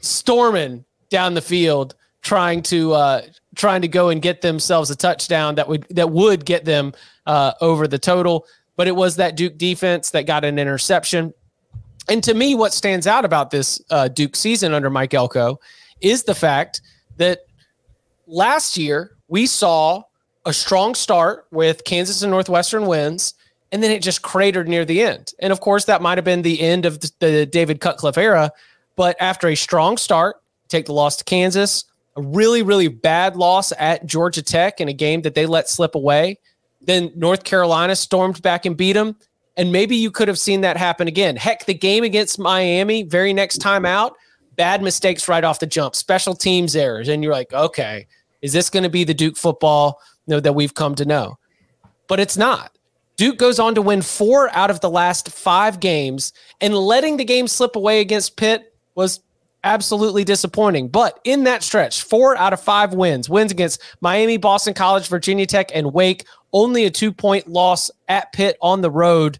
storming down the field trying to uh, trying to go and get themselves a touchdown that would that would get them uh, over the total but it was that Duke defense that got an interception. And to me, what stands out about this uh, Duke season under Mike Elko is the fact that last year we saw a strong start with Kansas and Northwestern wins, and then it just cratered near the end. And of course, that might have been the end of the David Cutcliffe era. But after a strong start, take the loss to Kansas, a really, really bad loss at Georgia Tech in a game that they let slip away, then North Carolina stormed back and beat them. And maybe you could have seen that happen again. Heck, the game against Miami, very next time out, bad mistakes right off the jump, special teams errors. And you're like, okay, is this going to be the Duke football you know, that we've come to know? But it's not. Duke goes on to win four out of the last five games, and letting the game slip away against Pitt was absolutely disappointing. But in that stretch, four out of five wins, wins against Miami, Boston College, Virginia Tech, and Wake, only a two point loss at Pitt on the road.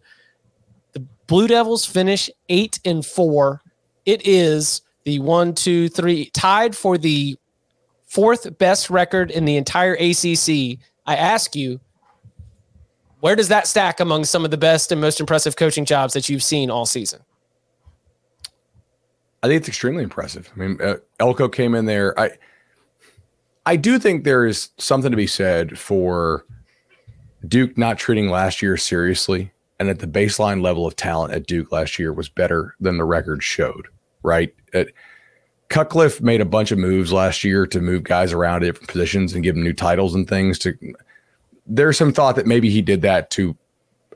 The Blue Devils finish eight and four. It is the one, two, three, tied for the fourth best record in the entire ACC. I ask you, where does that stack among some of the best and most impressive coaching jobs that you've seen all season? I think it's extremely impressive. I mean, uh, Elko came in there. I, I do think there is something to be said for Duke not treating last year seriously, and that the baseline level of talent at Duke last year was better than the record showed. Right. At, Cutcliffe made a bunch of moves last year to move guys around different positions and give them new titles and things. To there's some thought that maybe he did that to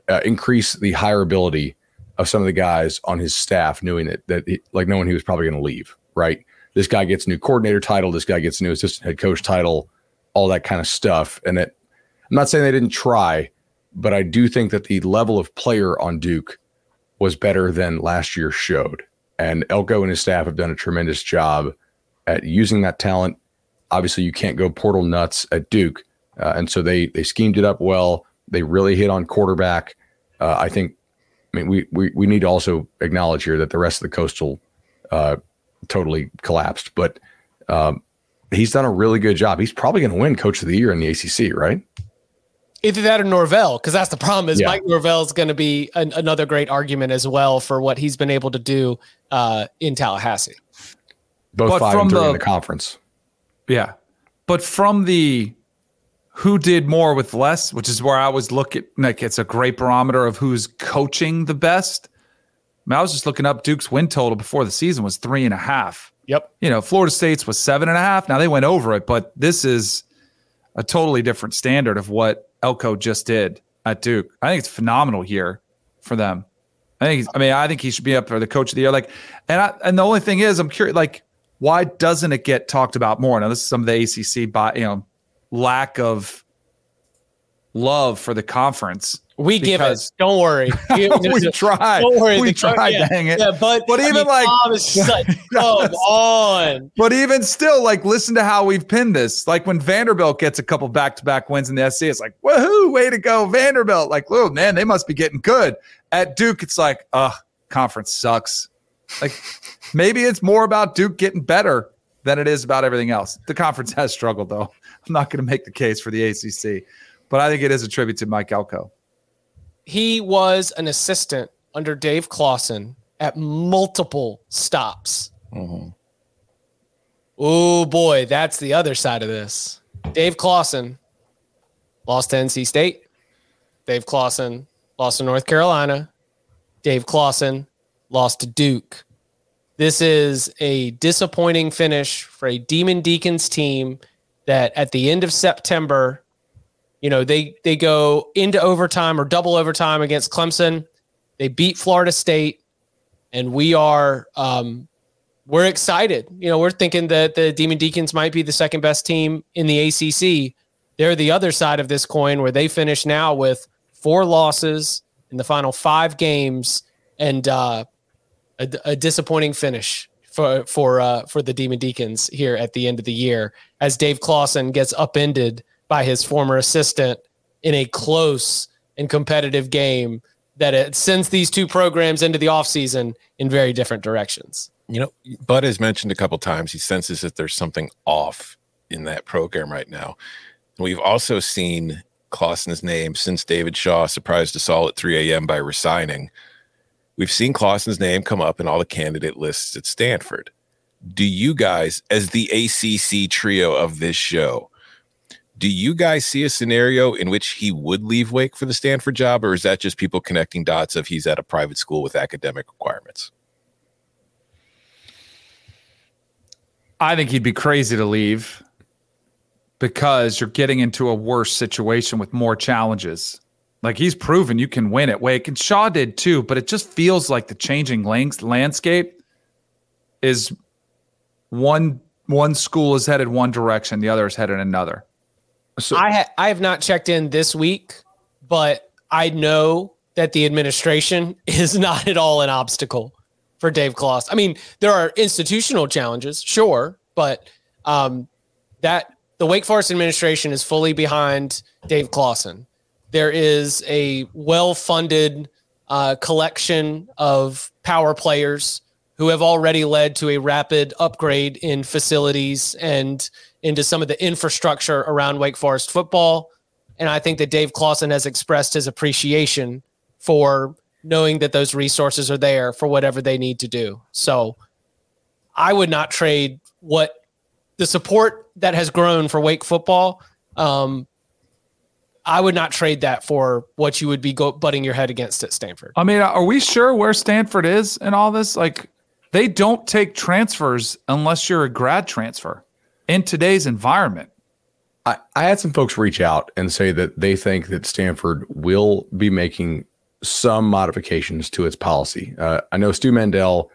uh, increase the hireability of some of the guys on his staff, knowing that that he, like knowing he was probably going to leave. Right, this guy gets a new coordinator title, this guy gets a new assistant head coach title, all that kind of stuff, and it. I'm not saying they didn't try, but I do think that the level of player on Duke was better than last year showed. And Elko and his staff have done a tremendous job at using that talent. Obviously, you can't go portal nuts at Duke, uh, and so they they schemed it up well. They really hit on quarterback. Uh, I think I mean, we, we, we need to also acknowledge here that the rest of the coastal uh, totally collapsed, but um, he's done a really good job. He's probably going to win Coach of the Year in the ACC, right? Either that or Norvell, because that's the problem. Is yeah. Mike Norvell is going to be an, another great argument as well for what he's been able to do uh, in Tallahassee. Both but five and three the, in the conference. Yeah, but from the who did more with less, which is where I was looking. Like it's a great barometer of who's coaching the best. I, mean, I was just looking up Duke's win total before the season was three and a half. Yep. You know, Florida State's was seven and a half. Now they went over it, but this is a totally different standard of what Elko just did at Duke. I think it's phenomenal here for them. I think. I mean, I think he should be up for the coach of the year. Like, and I, and the only thing is, I'm curious. Like, why doesn't it get talked about more? Now, this is some of the ACC by you know lack of love for the conference. We give it. Don't worry. we tried. Don't worry. We tried. yeah, Dang it. Yeah, but But I even mean, like- Tom is such- come on. But even still, like, listen to how we've pinned this. Like when Vanderbilt gets a couple back-to-back wins in the SC, it's like, woohoo, way to go, Vanderbilt. Like, oh man, they must be getting good. At Duke, it's like, ugh, conference sucks. Like, maybe it's more about Duke getting better than it is about everything else. The conference has struggled, though. I'm not going to make the case for the ACC, but I think it is a tribute to Mike Elko. He was an assistant under Dave Clawson at multiple stops. Oh boy, that's the other side of this. Dave Clawson lost to NC State. Dave Clawson lost to North Carolina. Dave Clawson lost to Duke. This is a disappointing finish for a Demon Deacons team that at the end of September, you know, they they go into overtime or double overtime against Clemson. They beat Florida State, and we are um, we're excited. You know, we're thinking that the Demon Deacons might be the second best team in the ACC. They're the other side of this coin where they finish now with four losses in the final five games and uh, a, a disappointing finish for for uh, for the Demon Deacons here at the end of the year as Dave Clawson gets upended by his former assistant in a close and competitive game that it sends these two programs into the offseason in very different directions. You know, Bud has mentioned a couple times he senses that there's something off in that program right now. We've also seen Clawson's name since David Shaw surprised us all at 3 a.m. by resigning. We've seen Clawson's name come up in all the candidate lists at Stanford. Do you guys, as the ACC trio of this show, do you guys see a scenario in which he would leave Wake for the Stanford job, or is that just people connecting dots of he's at a private school with academic requirements? I think he'd be crazy to leave because you're getting into a worse situation with more challenges. Like he's proven you can win at Wake, and Shaw did too. But it just feels like the changing langs- landscape is one one school is headed one direction, the other is headed another. So I ha- I have not checked in this week, but I know that the administration is not at all an obstacle for Dave Claus. I mean, there are institutional challenges, sure, but um, that the Wake Forest administration is fully behind Dave Clawson. There is a well-funded uh, collection of power players who have already led to a rapid upgrade in facilities and into some of the infrastructure around Wake Forest football. And I think that Dave Clawson has expressed his appreciation for knowing that those resources are there for whatever they need to do. So I would not trade what the support that has grown for Wake football. Um, I would not trade that for what you would be go- butting your head against at Stanford. I mean, are we sure where Stanford is in all this? Like, they don't take transfers unless you're a grad transfer in today's environment. I, I had some folks reach out and say that they think that Stanford will be making some modifications to its policy. Uh, I know Stu Mandel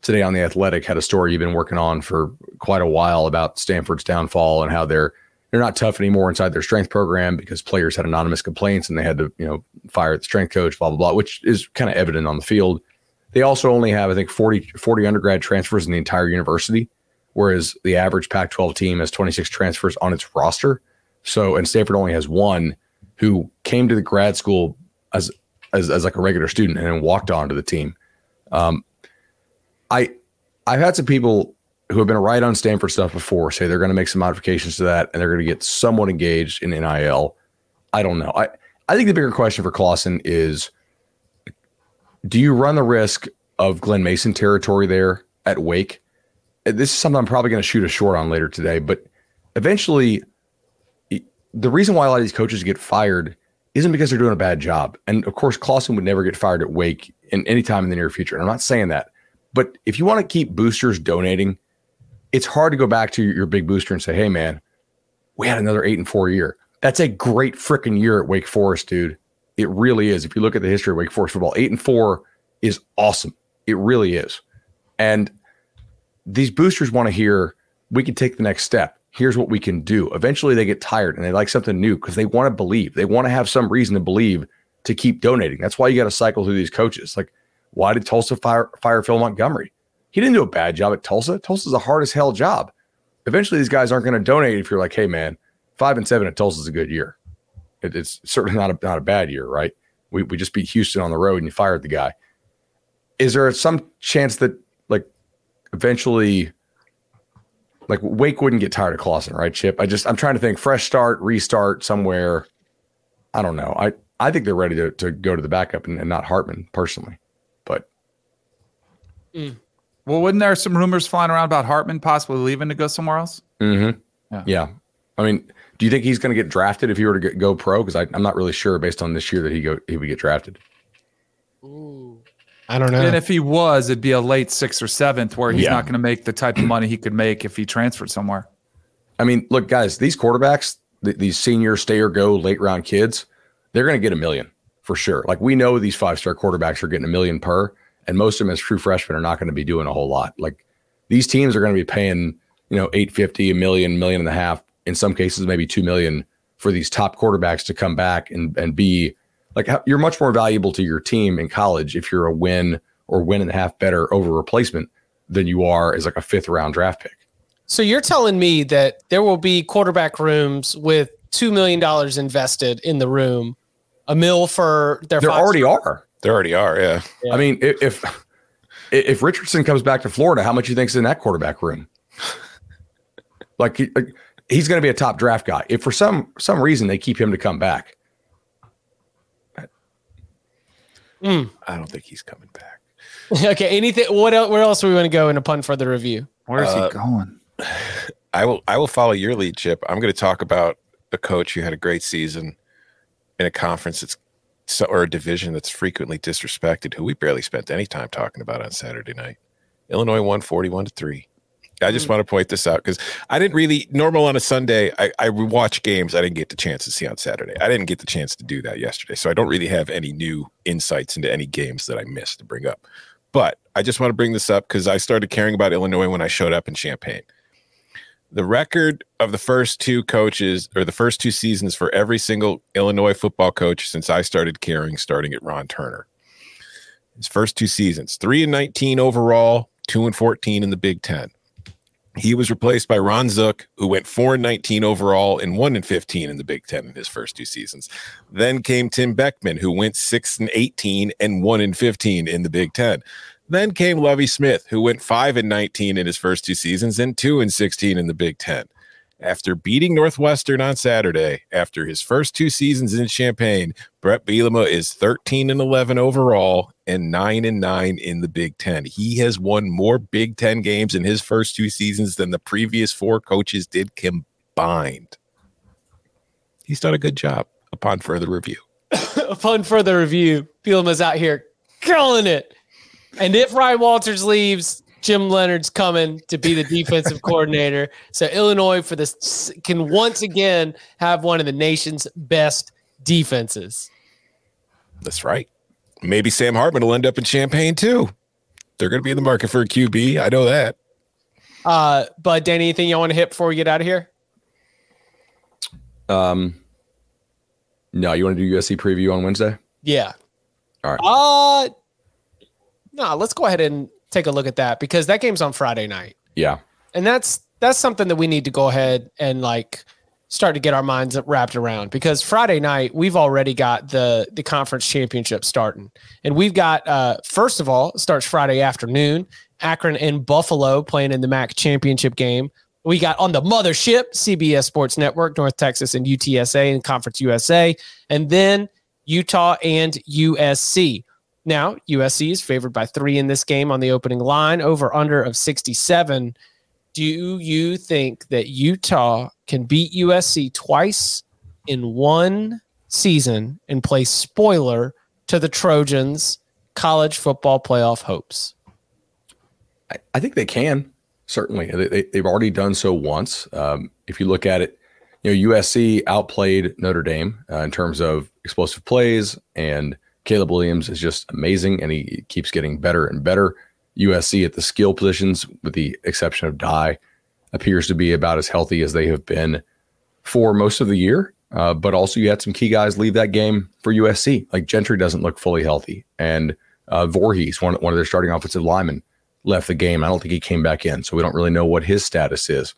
today on the Athletic had a story you've been working on for quite a while about Stanford's downfall and how they're they're not tough anymore inside their strength program because players had anonymous complaints and they had to you know fire the strength coach, blah blah blah, which is kind of evident on the field. They also only have I think 40, 40 undergrad transfers in the entire university, whereas the average Pac-12 team has 26 transfers on its roster. So and Stanford only has one who came to the grad school as as, as like a regular student and then walked on to the team. Um, I I've had some people who have been right on Stanford stuff before say they're going to make some modifications to that and they're going to get somewhat engaged in NIL. I don't know. I I think the bigger question for Clawson is do you run the risk of Glen Mason territory there at Wake? This is something I'm probably going to shoot a short on later today, but eventually the reason why a lot of these coaches get fired isn't because they're doing a bad job. And of course, Clawson would never get fired at Wake in any time in the near future. And I'm not saying that. But if you want to keep boosters donating, it's hard to go back to your big booster and say, hey, man, we had another eight and four year. That's a great freaking year at Wake Forest, dude. It really is. If you look at the history of Wake Forest football, eight and four is awesome. It really is. And these boosters want to hear we can take the next step. Here's what we can do. Eventually, they get tired and they like something new because they want to believe. They want to have some reason to believe to keep donating. That's why you got to cycle through these coaches. Like, why did Tulsa fire, fire Phil Montgomery? He didn't do a bad job at Tulsa. Tulsa's a hard as hell job. Eventually, these guys aren't going to donate if you're like, hey, man, five and seven at Tulsa's a good year. It, it's certainly not a, not a bad year, right? We, we just beat Houston on the road and you fired the guy. Is there some chance that, like, eventually, like Wake wouldn't get tired of Clawson, right, Chip? I just, I'm trying to think fresh start, restart somewhere. I don't know. I, I think they're ready to, to go to the backup and, and not Hartman personally. But mm. Well, wasn't there some rumors flying around about Hartman possibly leaving to go somewhere else? Mm-hmm. Yeah. yeah. I mean, do you think he's going to get drafted if he were to get, go pro? Because I'm not really sure based on this year that he go he would get drafted. Ooh, I don't know. And if he was, it'd be a late sixth or seventh, where he's yeah. not going to make the type of money he could make if he transferred somewhere. I mean, look, guys, these quarterbacks, th- these senior stay or go late round kids, they're going to get a million for sure. Like we know these five star quarterbacks are getting a million per, and most of them as true freshmen are not going to be doing a whole lot. Like these teams are going to be paying, you know, eight fifty, a million, million and a half in some cases maybe 2 million for these top quarterbacks to come back and and be like you're much more valuable to your team in college if you're a win or win and a half better over replacement than you are as like a fifth round draft pick. So you're telling me that there will be quarterback rooms with two million dollars invested in the room, a mill for their. There already are. There already are. Yeah. yeah. I mean, if if Richardson comes back to Florida, how much you think's in that quarterback room? like, like he's going to be a top draft guy. If for some some reason they keep him to come back, mm. I don't think he's coming back. okay. Anything? What else? Where else do we want to go in a pun for the review? Where is uh, he going? I will. I will follow your lead, Chip. I'm going to talk about a coach who had a great season in a conference that's so, or a division that's frequently disrespected, who we barely spent any time talking about on Saturday night. Illinois won 41 to three. I just mm. want to point this out because I didn't really normal on a Sunday. I, I watch games I didn't get the chance to see on Saturday. I didn't get the chance to do that yesterday, so I don't really have any new insights into any games that I missed to bring up. But I just want to bring this up because I started caring about Illinois when I showed up in Champaign. The record of the first two coaches or the first two seasons for every single Illinois football coach since I started caring, starting at Ron Turner. His first two seasons, three and 19 overall, two and 14 in the Big Ten. He was replaced by Ron Zook, who went 4 and 19 overall and 1 and 15 in the Big Ten in his first two seasons. Then came Tim Beckman, who went 6 and 18 and 1 and 15 in the Big Ten. Then came Lovie Smith, who went 5 and 19 in his first two seasons and 2 and 16 in the Big Ten after beating Northwestern on Saturday, after his first two seasons in Champaign, Bret Bielema is 13 and 11 overall and 9 and 9 in the Big 10. He has won more Big 10 games in his first two seasons than the previous four coaches did combined. He's done a good job upon further review. upon further review, Bielema's out here killing it. And if Ryan Walters leaves, Jim Leonhard's coming to be the defensive coordinator. So Illinois for this can once again have one of the nation's best defenses. That's right. Maybe Sam Hartman will end up in Champaign too. They're going to be in the market for a QB. I know that. Uh, but Danny, anything you want to hit before we get out of here? Um, no, you want to do USC preview on Wednesday? Yeah. All right. Uh, no, let's go ahead and take a look at that because that game's on Friday night. Yeah. And that's that's something that we need to go ahead and like start to get our minds wrapped around because Friday night we've already got the the conference championship starting. And we've got uh first of all, starts Friday afternoon, Akron and Buffalo playing in the MAC championship game. We got on the mothership, CBS Sports Network, North Texas and UTSA and Conference USA, and then Utah and USC. Now, USC is favored by three in this game on the opening line, over under of 67. Do you think that Utah can beat USC twice in one season and play spoiler to the Trojans' college football playoff hopes? I, I think they can, certainly. They, have already done so once. Um, if you look at it, you know, USC outplayed Notre Dame uh, in terms of explosive plays and Caleb Williams is just amazing and he keeps getting better and better. USC at the skill positions, with the exception of Dye, appears to be about as healthy as they have been for most of the year. Uh, but also, you had some key guys leave that game for USC. Like Gentry doesn't look fully healthy, and uh, Vorhees, one one of their starting offensive linemen, left the game. I don't think he came back in, so we don't really know what his status is.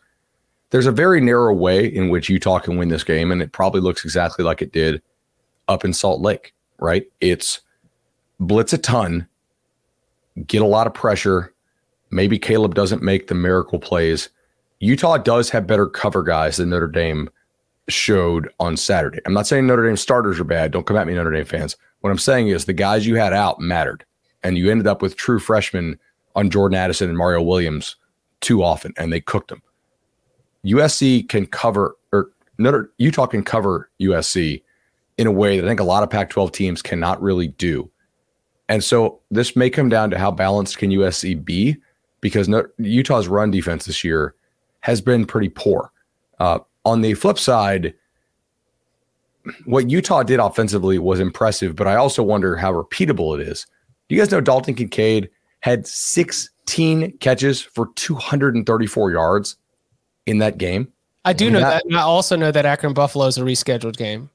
There's a very narrow way in which Utah can win this game, and it probably looks exactly like it did up in Salt Lake. Right? It's blitz a ton, get a lot of pressure. Maybe Caleb doesn't make the miracle plays. Utah does have better cover guys than Notre Dame showed on Saturday. I'm not saying Notre Dame starters are bad. Don't come at me, Notre Dame fans. What I'm saying is the guys you had out mattered. And you ended up with true freshmen on Jordan Addison and Mario Williams too often, and they cooked them. USC can cover, or Notre, Utah can cover USC in a way that I think a lot of Pac 12 teams cannot really do. And so this may come down to how balanced can USC be because no, Utah's run defense this year has been pretty poor. Uh, on the flip side, what Utah did offensively was impressive, but I also wonder how repeatable it is. Do you guys know Dalton Kincaid had 16 catches for 234 yards in that game? I do know that, that. And I also know that Akron Buffalo is a rescheduled game.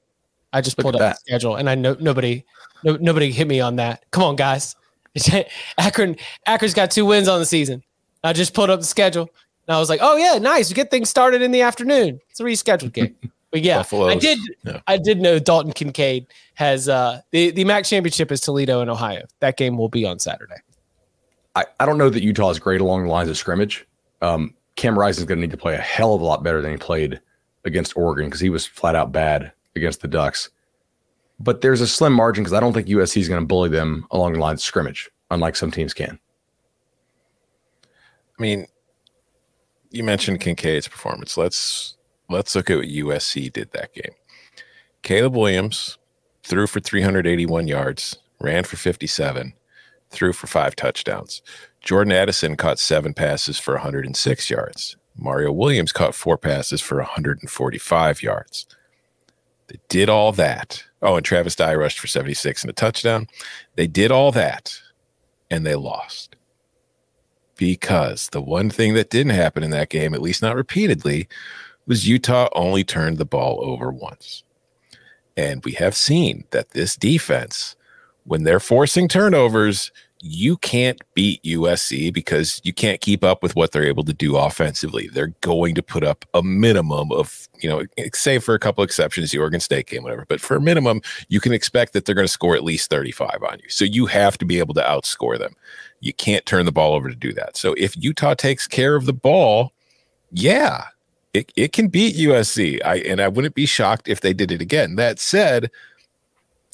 I just pulled up that. the schedule and I know nobody no, nobody hit me on that. Come on, guys. Akron Akron's got two wins on the season. I just pulled up the schedule and I was like, oh yeah, nice. We get things started in the afternoon. It's a rescheduled game. But yeah, Buffalo's, I did. Yeah. I did know Dalton Kincaid has uh, the the MAC championship is Toledo and Ohio. That game will be on Saturday. I, I don't know that Utah is great along the lines of scrimmage. Um, Cam Rising is going to need to play a hell of a lot better than he played against Oregon because he was flat out bad against the Ducks. But there's a slim margin because I don't think USC is going to bully them along the line of scrimmage, unlike some teams can. I mean, you mentioned Kincaid's performance. Let's let's look at what USC did that game. Caleb Williams threw for 381 yards, ran for 57, threw for five touchdowns. Jordan Addison caught seven passes for 106 yards. Mario Williams caught four passes for 145 yards. They did all that. Oh, and Travis Dye rushed for 76 and a touchdown. They did all that and they lost because the one thing that didn't happen in that game, at least not repeatedly, was Utah only turned the ball over once. And we have seen that this defense, when they're forcing turnovers, you can't beat USC because you can't keep up with what they're able to do offensively. They're going to put up a minimum of, you know, save for a couple exceptions, the Oregon State game, whatever. But for a minimum, you can expect that they're going to score at least 35 on you. So you have to be able to outscore them. You can't turn the ball over to do that. So if Utah takes care of the ball, yeah, it, it can beat USC. I and I wouldn't be shocked if they did it again. That said,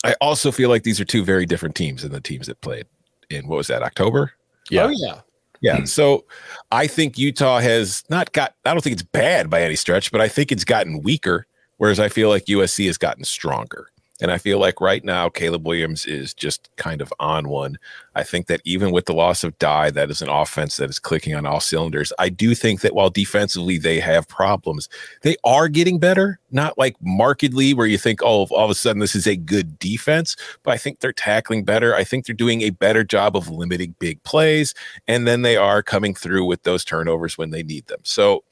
I also feel like these are two very different teams than the teams that played in what was that October? Yeah. Oh yeah. Yeah. Hmm. So I think Utah has not got I don't think it's bad by any stretch, but I think it's gotten weaker, whereas I feel like USC has gotten stronger. And I feel like right now, Caleb Williams is just kind of on one. I think that even with the loss of Dye, that is an offense that is clicking on all cylinders. I do think that while defensively they have problems, they are getting better. Not like markedly where you think, oh, all of a sudden this is a good defense, but I think they're tackling better. I think they're doing a better job of limiting big plays. And then they are coming through with those turnovers when they need them. So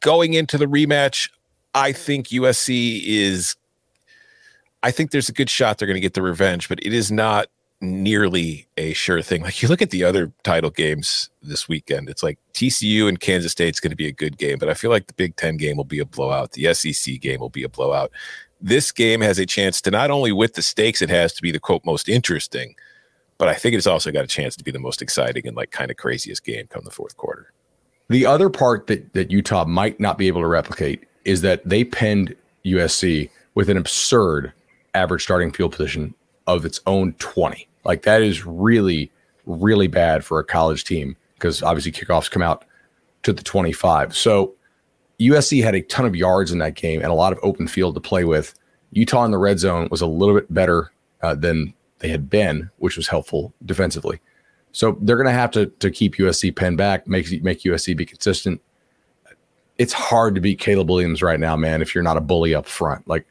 going into the rematch, I think USC is I think there's a good shot they're going to get the revenge, but it is not nearly a sure thing. Like you look at the other title games this weekend, it's like TCU and Kansas State's going to be a good game, but I feel like the Big Ten game will be a blowout. The SEC game will be a blowout. This game has a chance to not only with the stakes it has to be the quote most interesting, but I think it's also got a chance to be the most exciting and like kind of craziest game come the fourth quarter. The other part that that Utah might not be able to replicate is that they pinned USC with an absurd average starting field position of its own 20. Like that is really, really bad for a college team because obviously kickoffs come out to the 25. So USC had a ton of yards in that game and a lot of open field to play with. Utah in the red zone was a little bit better uh, than they had been, which was helpful defensively. So they're going to have to to keep USC pen back, make make USC be consistent. It's hard to beat Caleb Williams right now, man. If you're not a bully up front, like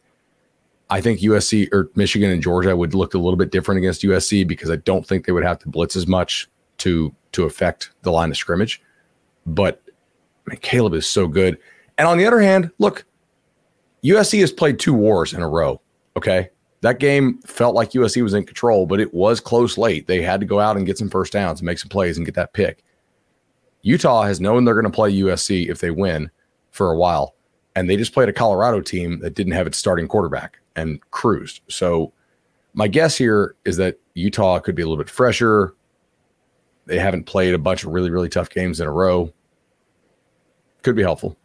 I think USC or Michigan and Georgia would look a little bit different against USC because I don't think they would have to blitz as much to to affect the line of scrimmage. But I mean, Caleb is so good. And on the other hand, look, USC has played two wars in a row. Okay. That game felt like USC was in control, but it was close late. They had to go out and get some first downs and make some plays and get that pick. Utah has known they're going to play USC if they win for a while. And they just played a Colorado team that didn't have its starting quarterback and cruised. So my guess here is that Utah could be a little bit fresher. They haven't played a bunch of really, really tough games in a row. Could be helpful.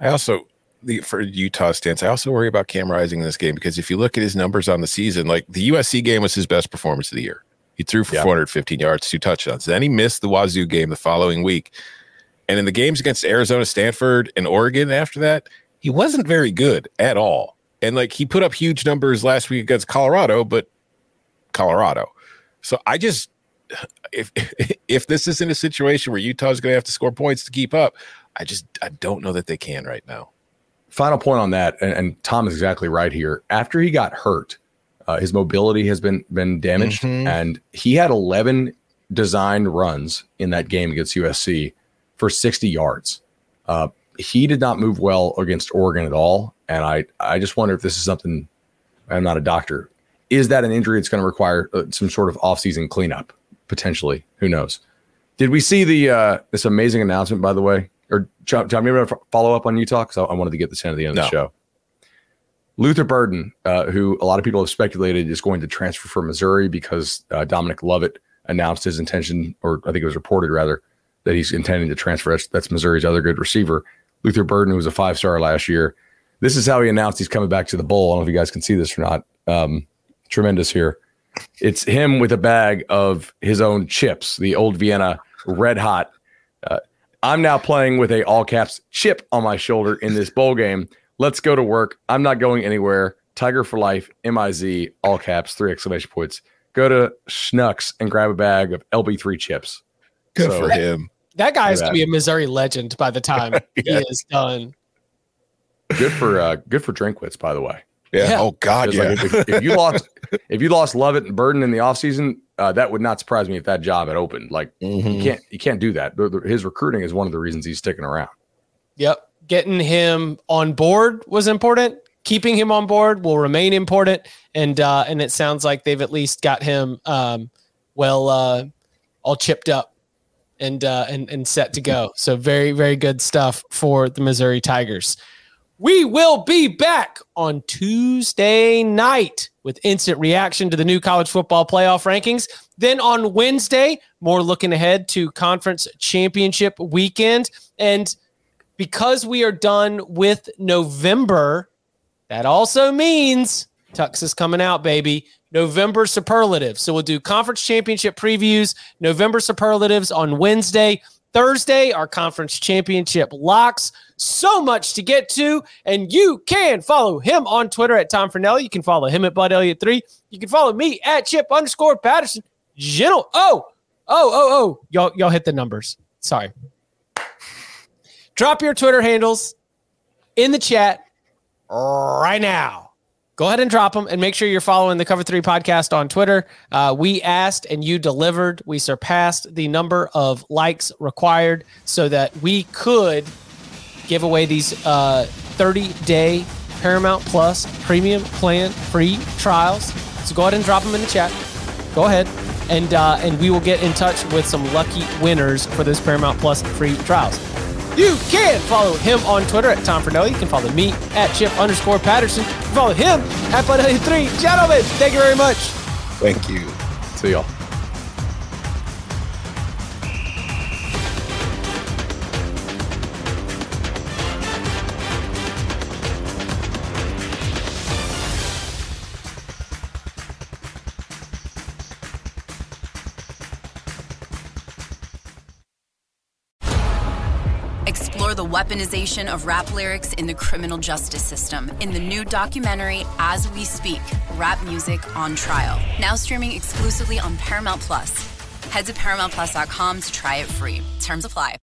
I also the for Utah stance, I also worry about Cam Rising in this game because if you look at his numbers on the season, like the USC game was his best performance of the year. He threw for yeah. 415 yards, two touchdowns. Then he missed the Wazoo game the following week. And in the games against Arizona, Stanford, and Oregon after that, he wasn't very good at all. And like he put up huge numbers last week against Colorado, but Colorado. So I just if if this isn't a situation where Utah's going to have to score points to keep up, I just I don't know that they can right now final point on that, and, and, Tom is exactly right here. After he got hurt, uh, his mobility has been been damaged, mm-hmm. and he had 11 designed runs in that game against USC for 60 yards. Uh, he did not move well against Oregon at all, and I I just wonder if this is something. I'm not a doctor. Is that an injury that's going to require uh, some sort of offseason cleanup potentially? Who knows? Did we see the uh, this amazing announcement by the way or John, John maybe follow up on Utah because I, I, wanted to get this in at the end no. of the show. Luther Burden, uh, who a lot of people have speculated is going to transfer from Missouri because uh, Dominic Lovett announced his intention, or I think it was reported rather, that he's intending to transfer. That's Missouri's other good receiver. Luther Burden, who was a five star last year. This is how he announced he's coming back to the bowl. I don't know if you guys can see this or not. Um, tremendous here. It's him with a bag of his own chips, the old Vienna red hot uh, I'm now playing with a all caps chip on my shoulder in this bowl game. Let's go to work. I'm not going anywhere. Tiger for life, M I Z, all caps, three exclamation points. Go to Schnucks and grab a bag of LB3 chips. Good so, for him. That guy is to be a Missouri legend by the time yeah. he is done. Good for uh, good for Drinkwitz, by the way. Yeah. yeah. Oh God. Yeah. Like if, if, you lost, if you lost Lovett and Burden in the offseason, uh, that would not surprise me if that job had opened. Like mm-hmm. you can't you can't do that. The, the, his recruiting is one of the reasons he's sticking around. Yep, getting him on board was important. Keeping him on board will remain important, and uh, and it sounds like they've at least got him um, well uh, all chipped up and uh, and and set to go. So very very good stuff for the Missouri Tigers. We will be back on Tuesday night with instant reaction to the new college football playoff rankings. Then on Wednesday, more looking ahead to conference championship weekend. And because we are done with November, that also means Tux is coming out, baby. November superlatives. So we'll do conference championship previews, November superlatives on Wednesday. Thursday, our conference championship locks. So much to get to. And you can follow him on Twitter at Tom Fornelli. You can follow him at Bud Elliott3. You can follow me at Chip underscore Patterson. Gentle. Oh, oh, oh, oh. Y'all, y'all hit the numbers. Sorry. Drop your Twitter handles in the chat right now go ahead and drop them and make sure you're following the Cover Three podcast on Twitter. Uh, we asked and you delivered. We surpassed the number of likes required so that we could give away these uh, 30 day Paramount Plus premium plan free trials. So go ahead and drop them in the chat. Go ahead. And, uh, and we will get in touch with some lucky winners for those Paramount Plus free trials. You can follow him on Twitter at Tom Fornelli. You can follow me at Chip underscore Patterson. Follow him at Bud3. Gentlemen, thank you very much. Thank you. See y'all. Weaponization of rap lyrics in the criminal justice system in the new documentary As We Speak Rap Music on Trial. Now streaming exclusively on Paramount Plus. Head to ParamountPlus.com to try it free. Terms apply.